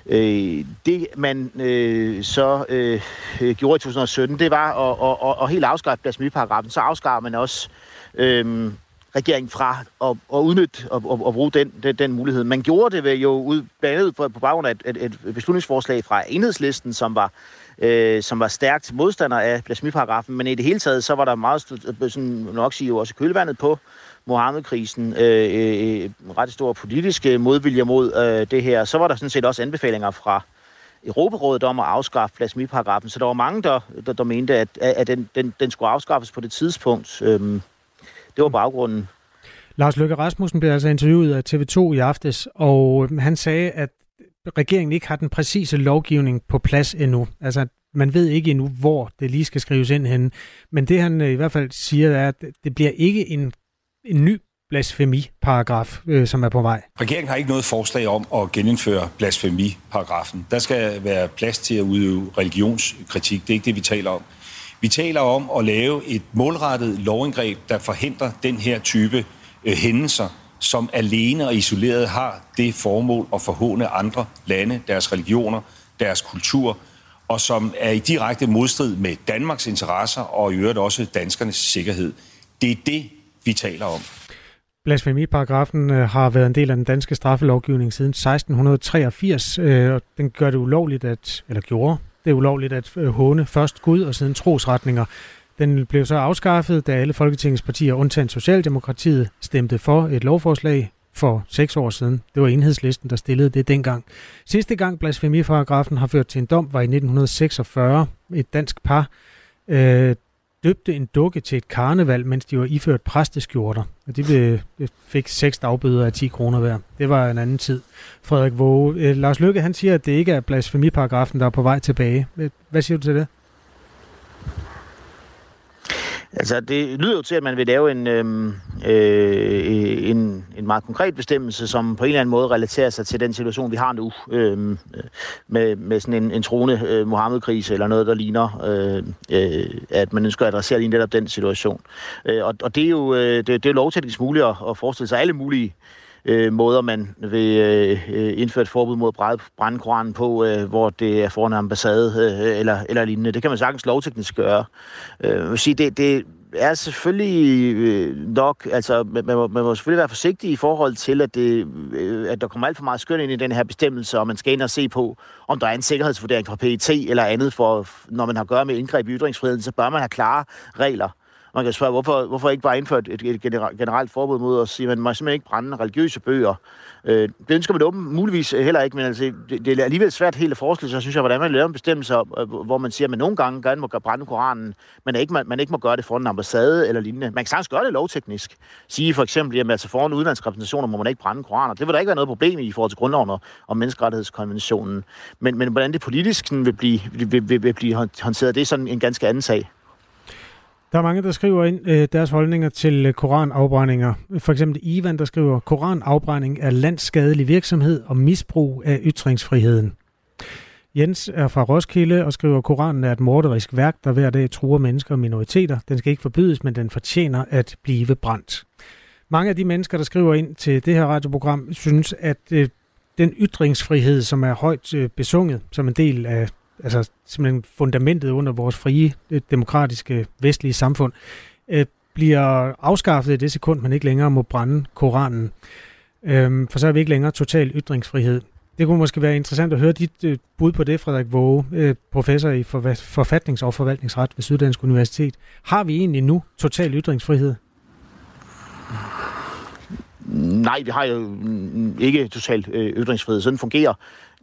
øh, det man øh, så øh, øh gjorde i 2017, det var at, at, at, at helt afskaffe blasfemiparagrafen. Så afskaffer man også øh, regeringen fra at, at udnytte og at, at bruge den, den, den mulighed. Man gjorde det jo ud, blandt andet på baggrund af et, et, et beslutningsforslag fra enhedslisten, som var øh, som var stærkt modstander af blasfemiparagrafen, men i det hele taget, så var der meget, øh, sådan, nok sige jo også kølvandet på Mohammed-krisen, øh, øh, ret stor politisk modvilje mod øh, det her. Så var der sådan set også anbefalinger fra Europarådet om at afskaffe blasfemiparagrafen, så der var mange, der, der, der mente, at, at den, den, den skulle afskaffes på det tidspunkt. Øh, det var baggrunden. Lars Løkke Rasmussen blev altså interviewet af TV2 i aftes, og han sagde, at regeringen ikke har den præcise lovgivning på plads endnu. Altså, man ved ikke endnu, hvor det lige skal skrives ind henne. Men det han øh, i hvert fald siger, er, at det bliver ikke en, en ny blasfemiparagraf, øh, som er på vej. Regeringen har ikke noget forslag om at genindføre blasfemiparagrafen. Der skal være plads til at udøve religionskritik. Det er ikke det, vi taler om. Vi taler om at lave et målrettet lovindgreb, der forhindrer den her type øh, hændelser, som alene og isoleret har det formål at forhåne andre lande, deres religioner, deres kultur, og som er i direkte modstrid med Danmarks interesser og i øvrigt også danskernes sikkerhed. Det er det, vi taler om. Blasfemiparagrafen øh, har været en del af den danske straffelovgivning siden 1683, øh, og den gør det ulovligt at, eller gjorde det er ulovligt at øh, håne først Gud og siden trosretninger. Den blev så afskaffet, da alle Folketingets partier, undtagen Socialdemokratiet, stemte for et lovforslag for seks år siden. Det var enhedslisten, der stillede det dengang. Sidste gang blasfemiparagrafen har ført til en dom var i 1946. Et dansk par øh, døbte en dukke til et karneval, mens de var iført præsteskjorter. Og de blev, øh, fik seks dagbøder af 10 kroner hver. Det var en anden tid. Frederik Våge. Øh, Lars Lykke, han siger, at det ikke er blasfemiparagrafen, der er på vej tilbage. Hvad siger du til det? Altså, det lyder jo til, at man vil lave en, øhm, øh, en, en meget konkret bestemmelse, som på en eller anden måde relaterer sig til den situation, vi har nu, øh, med, med sådan en, en troende øh, Mohammed-krise eller noget, der ligner, øh, øh, at man ønsker at adressere lige netop den situation. Øh, og, og det er jo øh, det, det er lovteknisk muligt at, at forestille sig alle mulige øh, måder, man vil øh, øh indføre et forbud mod at brænde Koranen på, øh, hvor det er foran en ambassade øh, eller, eller lignende. Det kan man sagtens lovteknisk gøre. Øh, vil sige, det, det er selvfølgelig øh, nok, altså man må, man må selvfølgelig være forsigtig i forhold til, at, det, øh, at der kommer alt for meget skøn ind i den her bestemmelse, og man skal ind og se på, om der er en sikkerhedsvurdering fra PET eller andet, for når man har at gøre med indgreb i ytringsfriheden, så bør man have klare regler man kan spørge, hvorfor, hvorfor ikke bare indføre et, et generelt forbud mod at sige, at man må simpelthen ikke brænde religiøse bøger. Øh, det ønsker man åben muligvis heller ikke, men altså, det, det er alligevel svært helt at forestille sig, synes jeg, hvordan man laver en bestemmelse, øh, hvor man siger, at man nogle gange gerne må brænde Koranen, men ikke, man, man ikke må gøre det foran en ambassade eller lignende. Man kan sagtens gøre det lovteknisk. Sige for eksempel, at altså foran udenlandsrepræsentationer må man ikke brænde Koraner. Det vil der ikke være noget problem i i forhold til grundloven og, og menneskerettighedskonventionen. Men, men hvordan det politisk sådan, vil, blive, vil, vil, vil blive håndteret, det er sådan en ganske anden sag. Der er mange, der skriver ind øh, deres holdninger til øh, koranafbrændinger. For eksempel Ivan, der skriver, koranafbrænding er landsskadelig virksomhed og misbrug af ytringsfriheden. Jens er fra Roskilde og skriver, at Koranen er et morderisk værk, der hver dag truer mennesker og minoriteter. Den skal ikke forbydes, men den fortjener at blive brændt. Mange af de mennesker, der skriver ind til det her radioprogram, synes, at øh, den ytringsfrihed, som er højt øh, besunget som en del af altså simpelthen fundamentet under vores frie, øh, demokratiske, vestlige samfund, øh, bliver afskaffet i det sekund, man ikke længere må brænde Koranen. Øh, for så er vi ikke længere total ytringsfrihed. Det kunne måske være interessant at høre dit øh, bud på det, Frederik Våge, øh, professor i forfatnings- og forvaltningsret ved Syddansk Universitet. Har vi egentlig nu total ytringsfrihed? Nej, vi har jo ikke total øh, ytringsfrihed. Sådan fungerer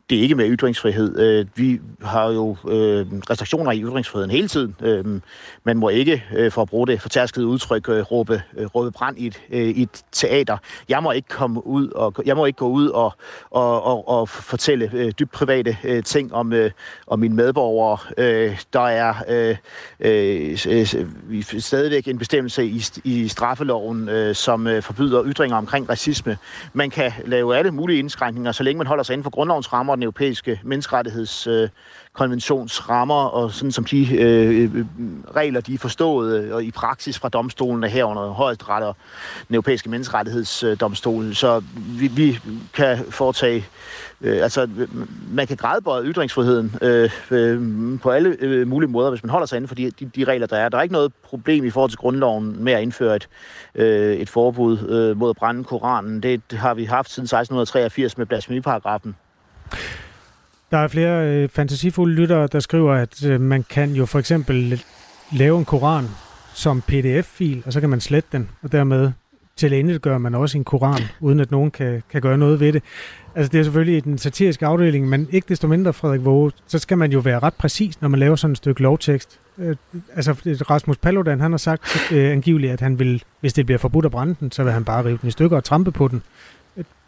det er ikke med ytringsfrihed. Øh, vi har jo øh, restriktioner i ytringsfriheden hele tiden. Øh, man må ikke, øh, for at bruge det fortærskede udtryk, øh, råbe, øh, råbe brand i et, øh, i et teater. Jeg må ikke komme ud og jeg må ikke gå ud og, og, og, og fortælle øh, dybt private øh, ting om, øh, om mine medborgere. Øh, der er øh, øh, øh stadigvæk en bestemmelse i, i straffeloven, øh, som øh, forbyder ytringer omkring racisme. Man kan lave alle mulige indskrænkninger, så længe man holder sig inden for grundlovens rammer den europæiske menneskerettighedskonventions øh, rammer, og sådan som de øh, øh regler, de er forstået øh, og i praksis fra domstolen herunder højesteret og den europæiske menneskerettighedsdomstol. Så vi, vi kan foretage øh, altså, man kan grædebøje ytringsfriheden øh, øh, på alle øh, mulige måder, hvis man holder sig inden for de, de, de regler, der er. Der er ikke noget problem i forhold til grundloven med at indføre et, øh, et forbud øh, mod at brænde Koranen. Det har vi haft siden 1683 med blasfemiparagrafen. Der er flere øh, fantasifulde lyttere, der skriver, at øh, man kan jo for eksempel lave en koran som pdf-fil, og så kan man slette den, og dermed til gør man også en koran, uden at nogen kan, kan gøre noget ved det. Altså det er selvfølgelig i den satiriske afdeling, men ikke desto mindre, Frederik Våge, så skal man jo være ret præcis, når man laver sådan et stykke lovtekst. Øh, altså Rasmus Paludan, han har sagt øh, angiveligt, at han vil, hvis det bliver forbudt at brænde den, så vil han bare rive den i stykker og trampe på den.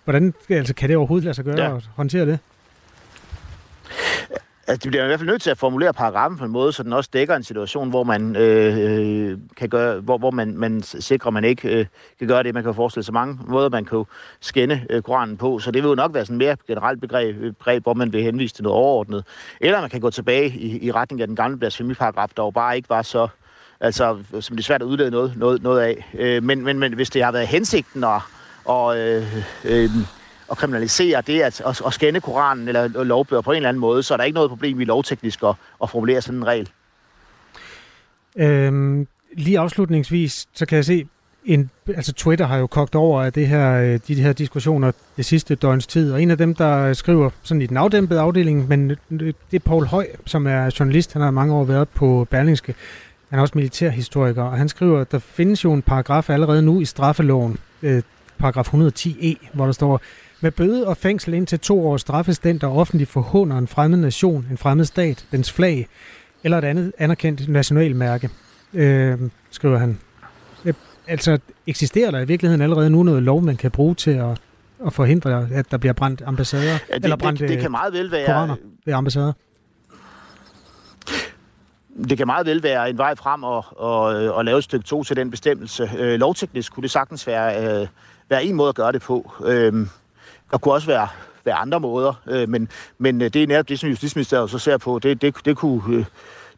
Hvordan altså, kan det overhovedet lade sig gøre ja. at håndtere det? Altså, de bliver i hvert fald nødt til at formulere paragrafen på en måde, så den også dækker en situation, hvor man øh, kan gøre, hvor, hvor man, man sikrer, at man ikke øh, kan gøre det. Man kan forestille sig mange måder, man kan skænde øh, Koranen på. Så det vil jo nok være sådan mere generelt begreb, begreb, hvor man vil henvise til noget overordnet. Eller man kan gå tilbage i, i retning af den gamle blasfemiparagraf, der jo bare ikke var så altså, som det er svært at udlede noget, noget, noget af. Øh, men, men, men hvis det har været hensigten at og, øh, øh, og kriminalisere det at, at, at skænde Koranen eller lovbøger på en eller anden måde, så er der ikke noget problem i lovteknisk at, at formulere sådan en regel. Øhm, lige afslutningsvis, så kan jeg se, en, altså Twitter har jo kogt over af det her, øh, de, de her diskussioner det sidste døgns tid, og en af dem, der skriver sådan i den afdæmpede afdeling, men øh, det er Paul Høj, som er journalist, han har mange år været på Berlingske, han er også militærhistoriker, og han skriver, at der findes jo en paragraf allerede nu i straffeloven, øh, paragraf 110e, hvor der står, med bøde og fængsel indtil to år straffes den, der offentligt forhånder en fremmed nation, en fremmed stat, dens flag eller et andet anerkendt nationalmærke, øh, skriver han. Øh, altså, eksisterer der i virkeligheden allerede nu noget lov, man kan bruge til at, at forhindre, at der bliver brændt ambassader? Ja, det, eller brændt det, det kan meget vel være... Koraner ved ambassader? det kan meget vel være en vej frem at, at, at lave et stykke to til den bestemmelse. Øh, lovteknisk kunne det sagtens være, øh, være en måde at gøre det på. Øh, der kunne også være, være andre måder, øh, men, men øh, det er netop det, som Justitsministeriet så ser på. Det, det, det kunne... Øh,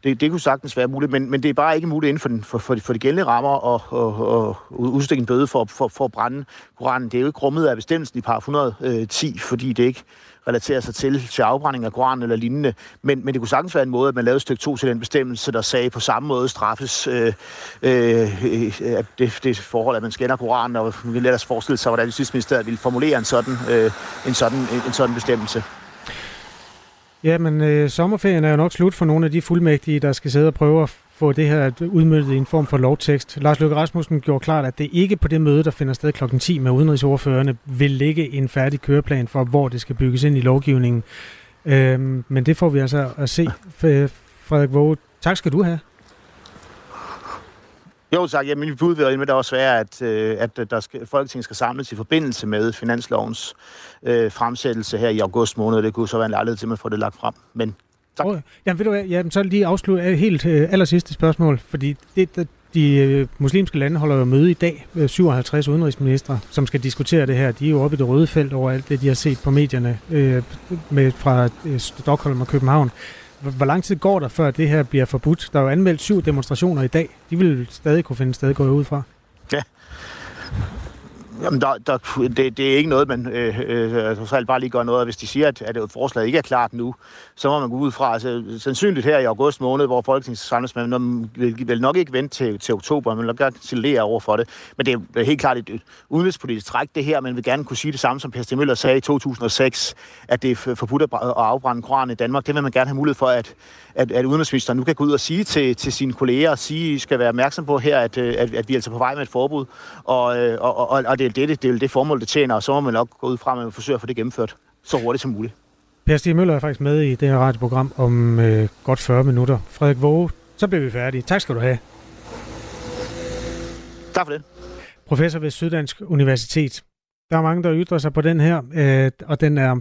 det, det kunne sagtens være muligt, men, men det er bare ikke muligt inden for, den, for, for, for de gældende rammer at, at, at udstikke en bøde for, for, for at brænde Koranen. Det er jo ikke rummet af bestemmelsen i par 110, øh, fordi det ikke relaterer sig til, til afbrænding af Koranen eller lignende. Men, men det kunne sagtens være en måde, at man lavede et stykke 2 til den bestemmelse, der sagde på samme måde straffes øh, øh, øh, at det, det forhold, at man skænder Koranen, og vi kan ellers os forestille sig, hvordan Justitsministeriet ville formulere en sådan, øh, en sådan, en, en sådan bestemmelse. Ja, men øh, sommerferien er jo nok slut for nogle af de fuldmægtige, der skal sidde og prøve at få det her udmøntet i en form for lovtekst. Lars Løkke Rasmussen gjorde klart, at det ikke på det møde, der finder sted kl. 10 med udenrigsordførende, vil ligge en færdig køreplan for, hvor det skal bygges ind i lovgivningen. Øhm, men det får vi altså at se. Frederik Våge, tak skal du have. Jo tak. Ja, min bud vil da også være, at, øh, at der skal, Folketinget skal samles i forbindelse med finanslovens øh, fremsættelse her i august måned. Det kunne så være en lejlighed til, at man får det lagt frem. Men tak. Oh, jamen, ved du hvad, jamen, så lige afslutte helt øh, aller sidste spørgsmål, fordi det, det, de øh, muslimske lande holder jo møde i dag, 57 øh, udenrigsminister, som skal diskutere det her. De er jo oppe i det røde felt over alt det, de har set på medierne øh, med, fra øh, Stockholm og København. Hvor lang tid går der, før det her bliver forbudt? Der er jo anmeldt syv demonstrationer i dag. De vil stadig kunne finde sted, går ud fra. Ja. Jamen, der, der, det, det er ikke noget, man øh, øh, så bare lige gør noget. Hvis de siger, at, at forslaget ikke er klart nu, så må man gå ud fra, altså sandsynligt her i august måned, hvor Folketinget samles, man vil, vil nok ikke vente til, til oktober, man vil gerne signalere over for det. Men det er helt klart et udenrigspolitisk træk, det her. Man vil gerne kunne sige det samme, som Per Stig Møller sagde i 2006, at det er forbudt at afbrænde Koranen i Danmark. Det vil man gerne have mulighed for, at, at, at udenrigsministeren nu kan gå ud og sige til, til sine kolleger, og sige, at I skal være opmærksom på her, at, øh, at, at vi er altså på vej med et forbud. Og, øh, og, og, og det, er det, det er det formål, det tjener, og så må man nok gå ud fra, at man forsøger at få det gennemført så hurtigt som muligt. Per Stig Møller er faktisk med i det her radioprogram om øh, godt 40 minutter. Frederik Våge, så bliver vi færdige. Tak skal du have. Tak for det. Professor ved Syddansk Universitet. Der er mange, der ytrer sig på den her, øh, og den er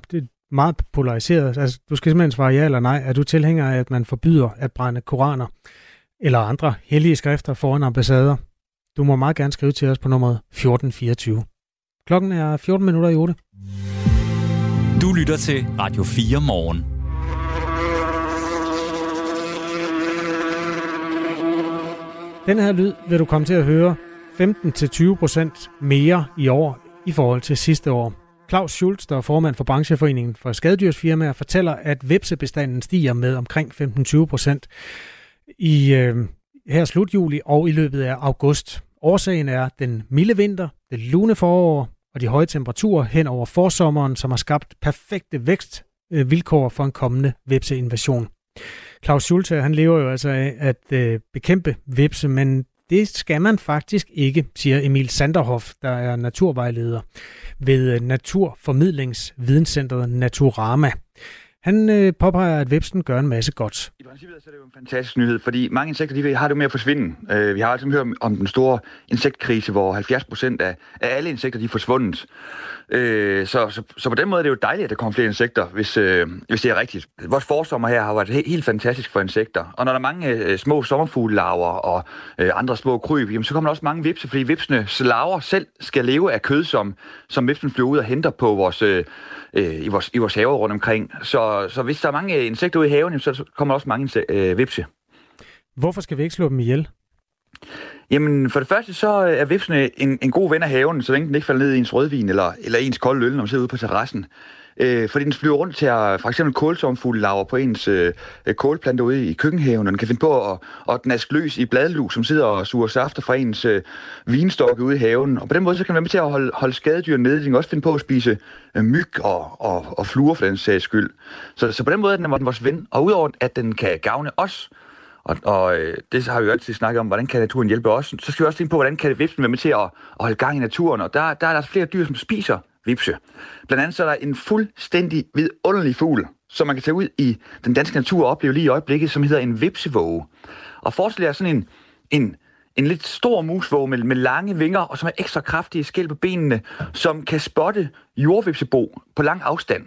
meget polariseret. Altså, du skal simpelthen svare ja eller nej. Er du tilhænger af, at man forbyder at brænde koraner eller andre hellige skrifter foran ambassader? Du må meget gerne skrive til os på nummeret 1424. Klokken er 14 minutter i 8. Du lytter til Radio 4 morgen. Den her lyd vil du komme til at høre 15-20% mere i år i forhold til sidste år. Claus Schultz, der er formand for brancheforeningen for skadedyrsfirmaer, fortæller, at vepsebestanden stiger med omkring 15-20% i øh, her slut juli og i løbet af august. Årsagen er den milde vinter, det lune forår og de høje temperaturer hen over forsommeren, som har skabt perfekte vækstvilkår for en kommende vepseinvasion. Claus Schulte, han lever jo altså af at øh, bekæmpe vepse, men det skal man faktisk ikke, siger Emil Sanderhoff, der er naturvejleder ved øh, Naturformidlingsvidenscenteret Naturama. Han øh, påpeger, at vepsen gør en masse godt. I princippet er det jo en fantastisk nyhed, fordi mange insekter de har det med at forsvinde. Øh, vi har altid hørt om den store insektkrise, hvor 70 procent af, af alle insekter de er forsvundet. Øh, så, så, så på den måde er det jo dejligt, at der kommer flere insekter, hvis, øh, hvis det er rigtigt. Vores forsommer her har været helt, helt fantastisk for insekter. Og når der er mange øh, små sommerfuglelarver og øh, andre små kryb, jamen, så kommer der også mange vipse, fordi vipsene larver selv skal leve af kød, som, som vipsen flyver ud og henter på vores... Øh, øh i, vores, i vores haver rundt omkring. Så, så hvis der er mange insekter ude i haven, så kommer der også mange øh, vipse. Hvorfor skal vi ikke slå dem ihjel? Jamen, for det første så er vipsene en, en god ven af haven, så længe den ikke falder ned i ens rødvin eller, eller ens kolde øl, når man sidder ude på terrassen. Øh, fordi den flyver rundt til at for eksempel kålsomfugle på ens øh, kålplanter ude i køkkenhaven, og den kan finde på at, at naske løs i bladlus, som sidder og suger safter fra ens øh, vinstokke ude i haven. Og på den måde så kan man være med til at holde, holde skadedyr nede. Den kan også finde på at spise øh, myg og, og, og fluer for den sags skyld. Så, så på den måde er den vores ven. Og udover at den kan gavne os, og, og øh, det har vi jo altid snakket om, hvordan kan naturen hjælpe os, så skal vi også tænke på, hvordan kan vipsen være med til at, at holde gang i naturen. Og der, der er der flere dyr, som spiser vipse. Blandt andet så er der en fuldstændig vidunderlig fugl, som man kan tage ud i den danske natur og opleve lige i øjeblikket, som hedder en vipsevåge. Og forestil jer sådan en, en, en lidt stor musvåge med, med lange vinger, og som er ekstra kraftige skæld på benene, som kan spotte jordvipsebo på lang afstand.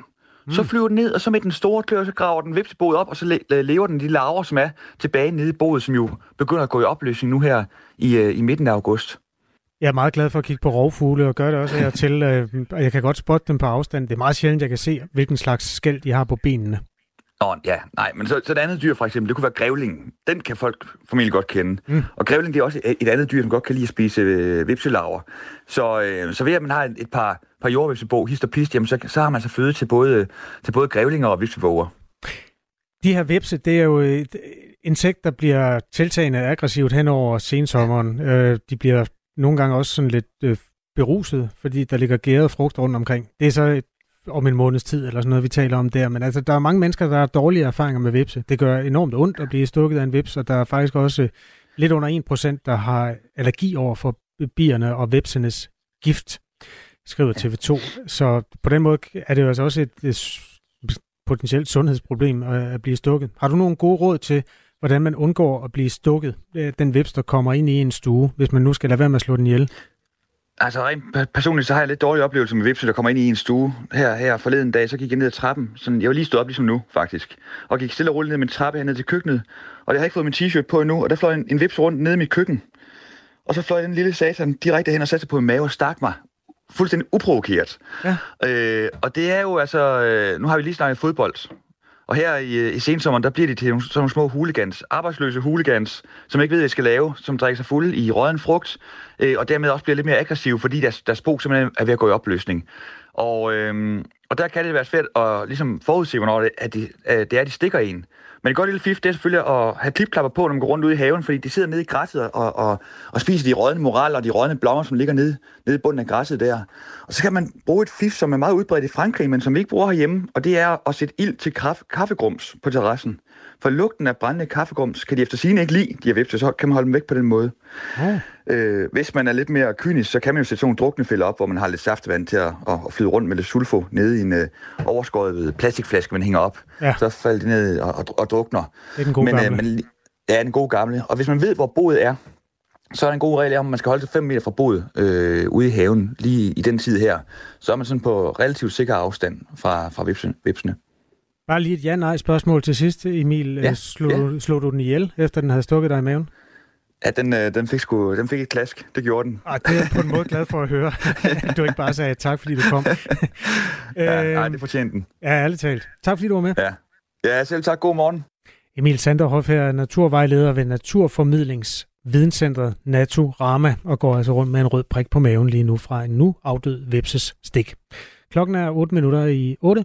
Mm. Så flyver den ned, og så med den store klør, så graver den vipseboet op, og så lever den de larver, som er tilbage nede i boet, som jo begynder at gå i opløsning nu her i, uh, i midten af august. Jeg er meget glad for at kigge på rovfugle, og gøre det også her til. Øh, jeg kan godt spotte dem på afstand. Det er meget sjældent, jeg kan se, hvilken slags skæld de har på benene. Nå, ja, nej, men så, så et andet dyr for eksempel, det kunne være grævlingen. Den kan folk formentlig godt kende. Mm. Og grævling det er også et, et andet dyr, som godt kan lide at spise øh, vipselarver. Så, øh, så ved at man har et, et par, par jordvipsebo, hist og pist, jamen, så, så har man så føde til både, til både grævlinger og vipsevåger. De her vipse, det er jo et insekt, der bliver tiltagende aggressivt hen over sensommeren. Øh, de bliver nogle gange også sådan lidt øh, beruset, fordi der ligger gæret frugt rundt omkring. Det er så et om en måneds tid, eller sådan noget, vi taler om der. Men altså, der er mange mennesker, der har dårlige erfaringer med vipse. Det gør enormt ondt at blive stukket af en vips, og der er faktisk også lidt under 1%, der har allergi over for bierne og vipsenes gift, skriver TV2. Så på den måde er det jo altså også et, et potentielt sundhedsproblem at blive stukket. Har du nogle gode råd til, hvordan man undgår at blive stukket, øh, den vips, der kommer ind i en stue, hvis man nu skal lade være med at slå den ihjel? Altså rent personligt, så har jeg lidt dårlig oplevelse med vipse, der kommer ind i en stue. Her, her forleden dag, så gik jeg ned ad trappen. Sådan, jeg var lige stået op ligesom nu, faktisk. Og gik stille og roligt ned med en trappe herned til køkkenet. Og jeg har ikke fået min t-shirt på endnu, og der fløj en, en vips rundt nede i mit køkken. Og så fløj den lille satan direkte hen og satte sig på min mave og stak mig fuldstændig uprovokeret. Ja. Øh, og det er jo altså... Øh, nu har vi lige snakket fodbold. Og her i, øh, i sensommeren, der bliver de til sådan nogle små hooligans, arbejdsløse hooligans, som ikke ved, hvad de skal lave, som drikker sig fuld i røden frugt, øh, og dermed også bliver lidt mere aggressive, fordi deres, deres bo simpelthen er ved at gå i opløsning. Og, øh, og der kan det være svært at ligesom forudse, hvornår det, at de, at det er, de stikker en. Men et godt lille fif, det er selvfølgelig at have klipklapper på, når man går rundt ude i haven, fordi de sidder nede i græsset og, og, og spiser de rådne moraler og de rådne blommer, som ligger nede, nede i bunden af græsset der. Og så kan man bruge et fif, som er meget udbredt i Frankrig, men som vi ikke bruger herhjemme, og det er at sætte ild til kaffe, kaffegrums på terrassen. For lugten af brændende kaffegrums kan de efter sigende ikke lide, de her vipse, så kan man holde dem væk på den måde. Ja. Øh, hvis man er lidt mere kynisk, så kan man jo sætte sådan nogle druknefælder op, hvor man har lidt saftevand til at, at, flyde rundt med lidt sulfo nede i en uh, overskåret plastikflaske, man hænger op. Ja. Så falder de ned og, og, og drukner. Det er den gode men, gamle. Uh, men, ja, den gode gamle. Og hvis man ved, hvor boet er, så er der en god regel om, at man skal holde sig 5 meter fra boet øh, ude i haven, lige i den tid her. Så er man sådan på relativt sikker afstand fra, fra vipsene. Bare lige et ja-nej spørgsmål til sidst, Emil. Ja, slog, ja. slog du den ihjel, efter den havde stukket dig i maven? Ja, den, øh, den, fik sgu, den fik et klask. Det gjorde den. Ah, det er på en måde glad for at høre. du ikke bare sagde tak, fordi du kom. ja, nej, det fortjente den. Ja, ærligt talt. Tak, fordi du var med. Ja, ja selv tak. God morgen. Emil Sanderhoff her er naturvejleder ved Naturformidlings Videnscentret Naturama og går altså rundt med en rød prik på maven lige nu fra en nu afdød vepses stik. Klokken er 8 minutter i 8.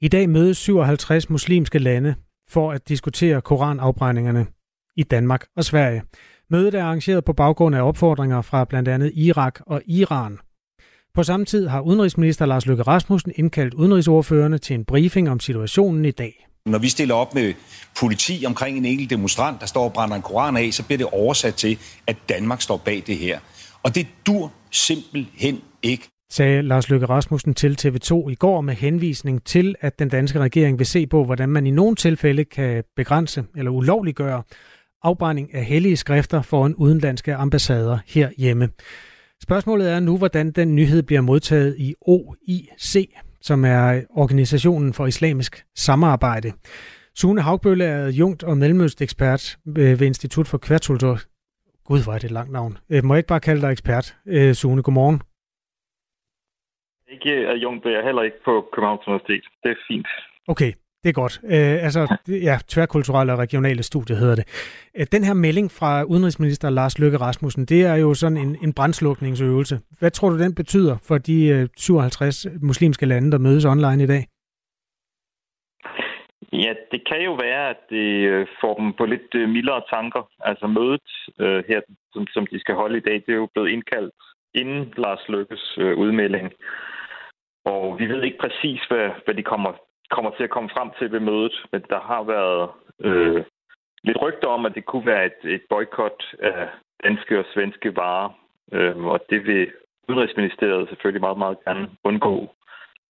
I dag mødes 57 muslimske lande for at diskutere koranafbrændingerne i Danmark og Sverige. Mødet er arrangeret på baggrund af opfordringer fra blandt andet Irak og Iran. På samme tid har udenrigsminister Lars Løkke Rasmussen indkaldt udenrigsordførende til en briefing om situationen i dag. Når vi stiller op med politi omkring en enkelt demonstrant, der står og brænder en koran af, så bliver det oversat til, at Danmark står bag det her. Og det dur simpelthen ikke sagde Lars Løkke Rasmussen til TV2 i går med henvisning til, at den danske regering vil se på, hvordan man i nogle tilfælde kan begrænse eller ulovliggøre afbrænding af hellige skrifter foran udenlandske ambassader herhjemme. Spørgsmålet er nu, hvordan den nyhed bliver modtaget i OIC, som er Organisationen for Islamisk Samarbejde. Sune Haugbølle er jungt og mellemøstekspert ved Institut for Kvartultur. Gud, hvor er det et langt navn. Øh, må jeg ikke bare kalde dig ekspert? Øh, Sune, godmorgen. Ikke adjunkt, det er heller ikke på Københavns Universitet. Det er fint. Okay, det er godt. Øh, altså, ja, tværkulturelle og regionale studier hedder det. Øh, den her melding fra udenrigsminister Lars Løkke Rasmussen, det er jo sådan en, en brændslukningsøvelse. Hvad tror du, den betyder for de øh, 57 muslimske lande, der mødes online i dag? Ja, det kan jo være, at det øh, får dem på lidt øh, mildere tanker. Altså mødet øh, her, som, som de skal holde i dag, det er jo blevet indkaldt inden Lars Lykkes øh, udmelding. Og vi ved ikke præcis, hvad, hvad de kommer, kommer til at komme frem til ved mødet, men der har været øh, lidt rygter om, at det kunne være et, et boykot af danske og svenske varer, øh, og det vil Udenrigsministeriet selvfølgelig meget, meget gerne undgå,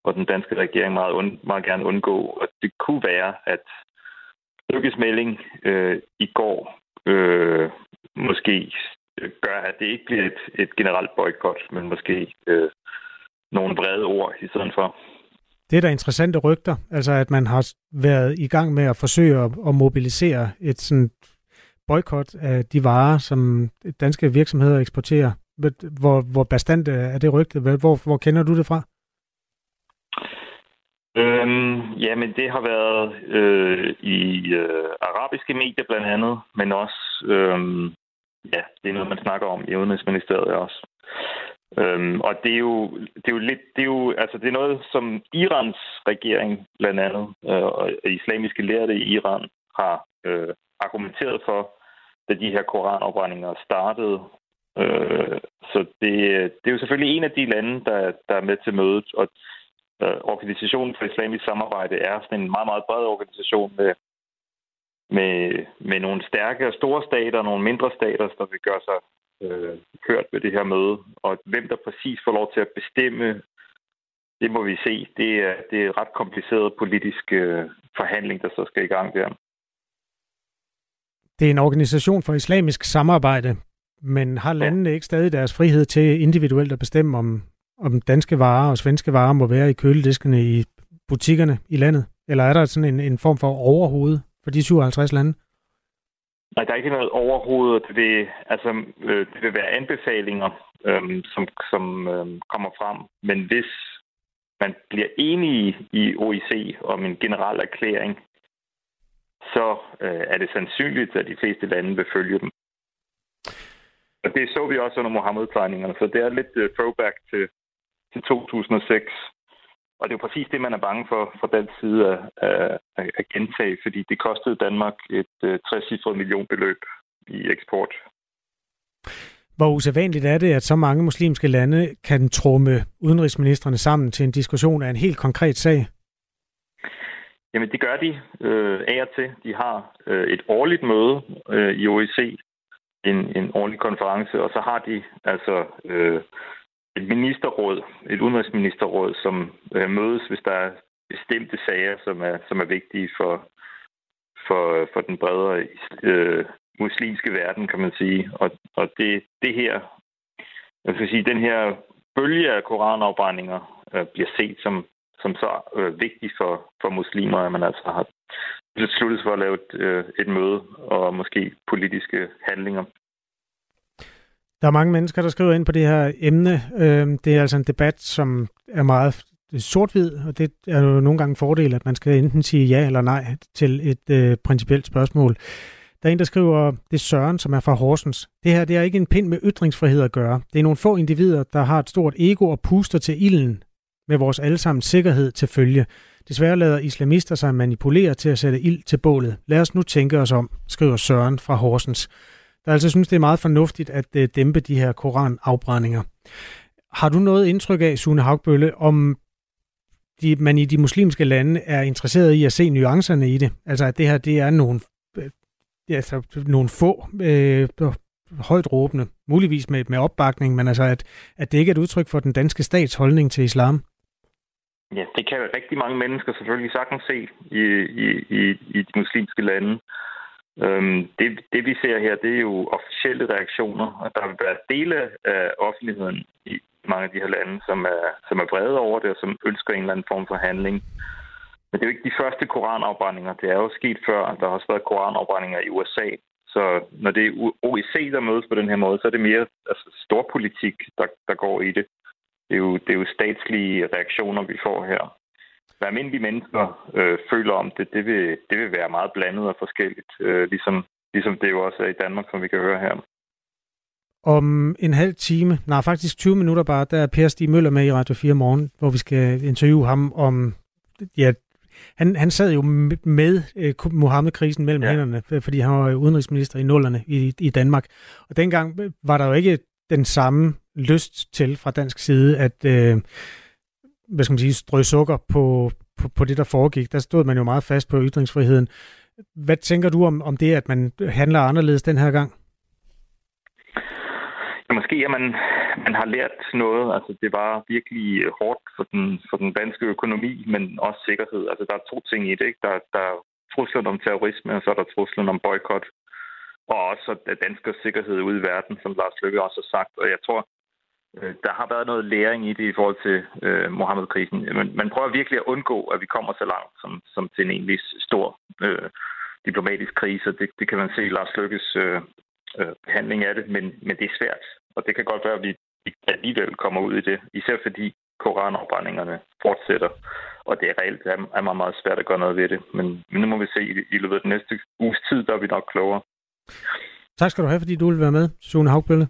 og den danske regering meget, und, meget gerne undgå. Og det kunne være, at Lykkes melding øh, i går øh, måske gør, at det ikke bliver et, et generelt boykot, men måske øh, nogle brede ord i stedet for. Det er da interessante rygter, altså at man har været i gang med at forsøge at, at mobilisere et sådan boykot af de varer, som danske virksomheder eksporterer. Hvor, hvor bestandt er det rygte? Hvor, hvor kender du det fra? Øhm, jamen, det har været øh, i øh, arabiske medier blandt andet, men også, øh, ja, det er noget, man snakker om i Udenrigsministeriet også. Øhm, og det er jo, det er jo lidt, det er jo, altså det er noget, som Irans regering blandt andet, øh, og islamiske lærte i Iran har øh, argumenteret for, da de her koranopbrændinger startede. Øh, så det, det er jo selvfølgelig en af de lande, der, der er med til mødet, og øh, Organisationen for Islamisk Samarbejde er sådan en meget, meget bred organisation med, med, med nogle stærke og store stater og nogle mindre stater, der vil gøre sig øh, hørt ved det her møde. Og hvem der præcis får lov til at bestemme, det må vi se. Det er, det er ret kompliceret politisk øh, forhandling, der så skal i gang der. Det er en organisation for islamisk samarbejde, men har landene ikke stadig deres frihed til individuelt at bestemme, om, om danske varer og svenske varer må være i kølediskene i butikkerne i landet? Eller er der sådan en, en form for overhoved for de 57 lande? Nej, der er ikke noget overhovedet. Det vil, altså, øh, det vil være anbefalinger, øh, som, som øh, kommer frem. Men hvis man bliver enige i OIC om en generel erklæring, så øh, er det sandsynligt, at de fleste lande vil følge dem. Og det så vi også under Mohammed-tegningerne, så det er lidt øh, throwback til, til 2006. Og det er jo præcis det, man er bange for fra den side af, af, af gentage, fordi det kostede Danmark et uh, 60 millionbeløb i eksport. Hvor usædvanligt er det, at så mange muslimske lande kan trumme udenrigsministerne sammen til en diskussion af en helt konkret sag? Jamen, det gør de øh, af og til. De har øh, et årligt møde øh, i OEC, en, en årlig konference, og så har de altså øh, et ministerråd, et udenrigsministerråd, som øh, mødes, hvis der er bestemte sager, som er, som er vigtige for, for, for den bredere øh, muslimske verden, kan man sige. Og, og det, det her, jeg skal sige, den her bølge af koranafbrændinger øh, bliver set som, som så øh, vigtig for, for muslimer, at man altså har besluttet for at lave et, øh, et møde og måske politiske handlinger. Der er mange mennesker, der skriver ind på det her emne. Øhm, det er altså en debat, som er meget sort-hvid, og det er jo nogle gange en fordel, at man skal enten sige ja eller nej til et øh, principielt spørgsmål. Der er en, der skriver, det er Søren, som er fra Horsens. Det her det er ikke en pind med ytringsfrihed at gøre. Det er nogle få individer, der har et stort ego og puster til ilden med vores allesammens sikkerhed til følge. Desværre lader islamister sig manipulere til at sætte ild til bålet. Lad os nu tænke os om, skriver Søren fra Horsens der altså synes, det er meget fornuftigt at øh, dæmpe de her koranafbrændinger. Har du noget indtryk af, Sune Haugbølle, om de, man i de muslimske lande er interesseret i at se nuancerne i det? Altså at det her det er nogle, øh, altså, nogle få øh, højt råbende, muligvis med, med opbakning, men altså at, at det ikke er et udtryk for den danske stats holdning til islam? Ja, det kan rigtig mange mennesker selvfølgelig sagtens se i, i, i, i de muslimske lande. Øhm, det, det vi ser her, det er jo officielle reaktioner, og der vil være dele af offentligheden i mange af de her lande, som er, som er brede over det, og som ønsker en eller anden form for handling. Men det er jo ikke de første koranafbrændinger. Det er jo sket før. Der har også været koranafbrændinger i USA. Så når det er OEC, der mødes på den her måde, så er det mere altså, storpolitik, der, der går i det. Det er, jo, det er jo statslige reaktioner, vi får her hvad almindelige mennesker øh, føler om det, det vil, det vil være meget blandet og forskelligt, øh, ligesom, ligesom det jo også er i Danmark, som vi kan høre her. Om en halv time, nej faktisk 20 minutter bare, der er Per Stig Møller med i Radio 4 morgen, hvor vi skal interviewe ham om, ja, han, han sad jo med eh, Mohammed-krisen mellem ja. hænderne, fordi han var udenrigsminister i nullerne i, i Danmark. Og dengang var der jo ikke den samme lyst til fra dansk side, at øh, hvad skal man sige, strø sukker på, på, på det, der foregik. Der stod man jo meget fast på ytringsfriheden. Hvad tænker du om, om det, at man handler anderledes den her gang? Ja, måske at man, man har lært noget. Altså, det var virkelig hårdt for den, for den danske økonomi, men også sikkerhed. Altså, der er to ting i det. Ikke? Der, der er truslen om terrorisme, og så er der truslen om boykot. Og også danskers sikkerhed ude i verden, som Lars Løkke også har sagt. Og jeg tror, Øh, der har været noget læring i det i forhold til øh, Mohammed-krisen. Men man prøver virkelig at undgå, at vi kommer så langt som, som til en egentlig stor øh, diplomatisk krise. Det, det kan man se i Lars Lykkes øh, øh, behandling af det, men, men det er svært. Og det kan godt være, at vi alligevel kommer ud i det, især fordi koranopbrændingerne fortsætter. og det er reelt er, er meget, meget svært at gøre noget ved det. Men, men nu må vi se i, løbet af den næste uges tid, der er vi nok klogere. Tak skal du have, fordi du vil være med, Sune Haugbølle.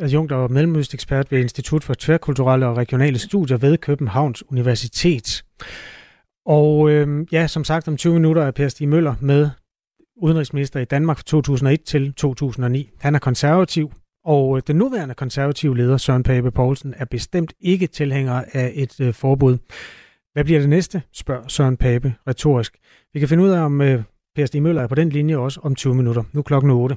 Adjunkt og mellemøstekspert ved Institut for Tværkulturelle og Regionale Studier ved Københavns Universitet. Og øh, ja, som sagt, om 20 minutter er Per Stig Møller med udenrigsminister i Danmark fra 2001 til 2009. Han er konservativ, og øh, den nuværende konservative leder, Søren Pape Poulsen, er bestemt ikke tilhænger af et øh, forbud. Hvad bliver det næste, spørger Søren Pape retorisk. Vi kan finde ud af, om øh, Per Stig Møller er på den linje også om 20 minutter. Nu klokken 8.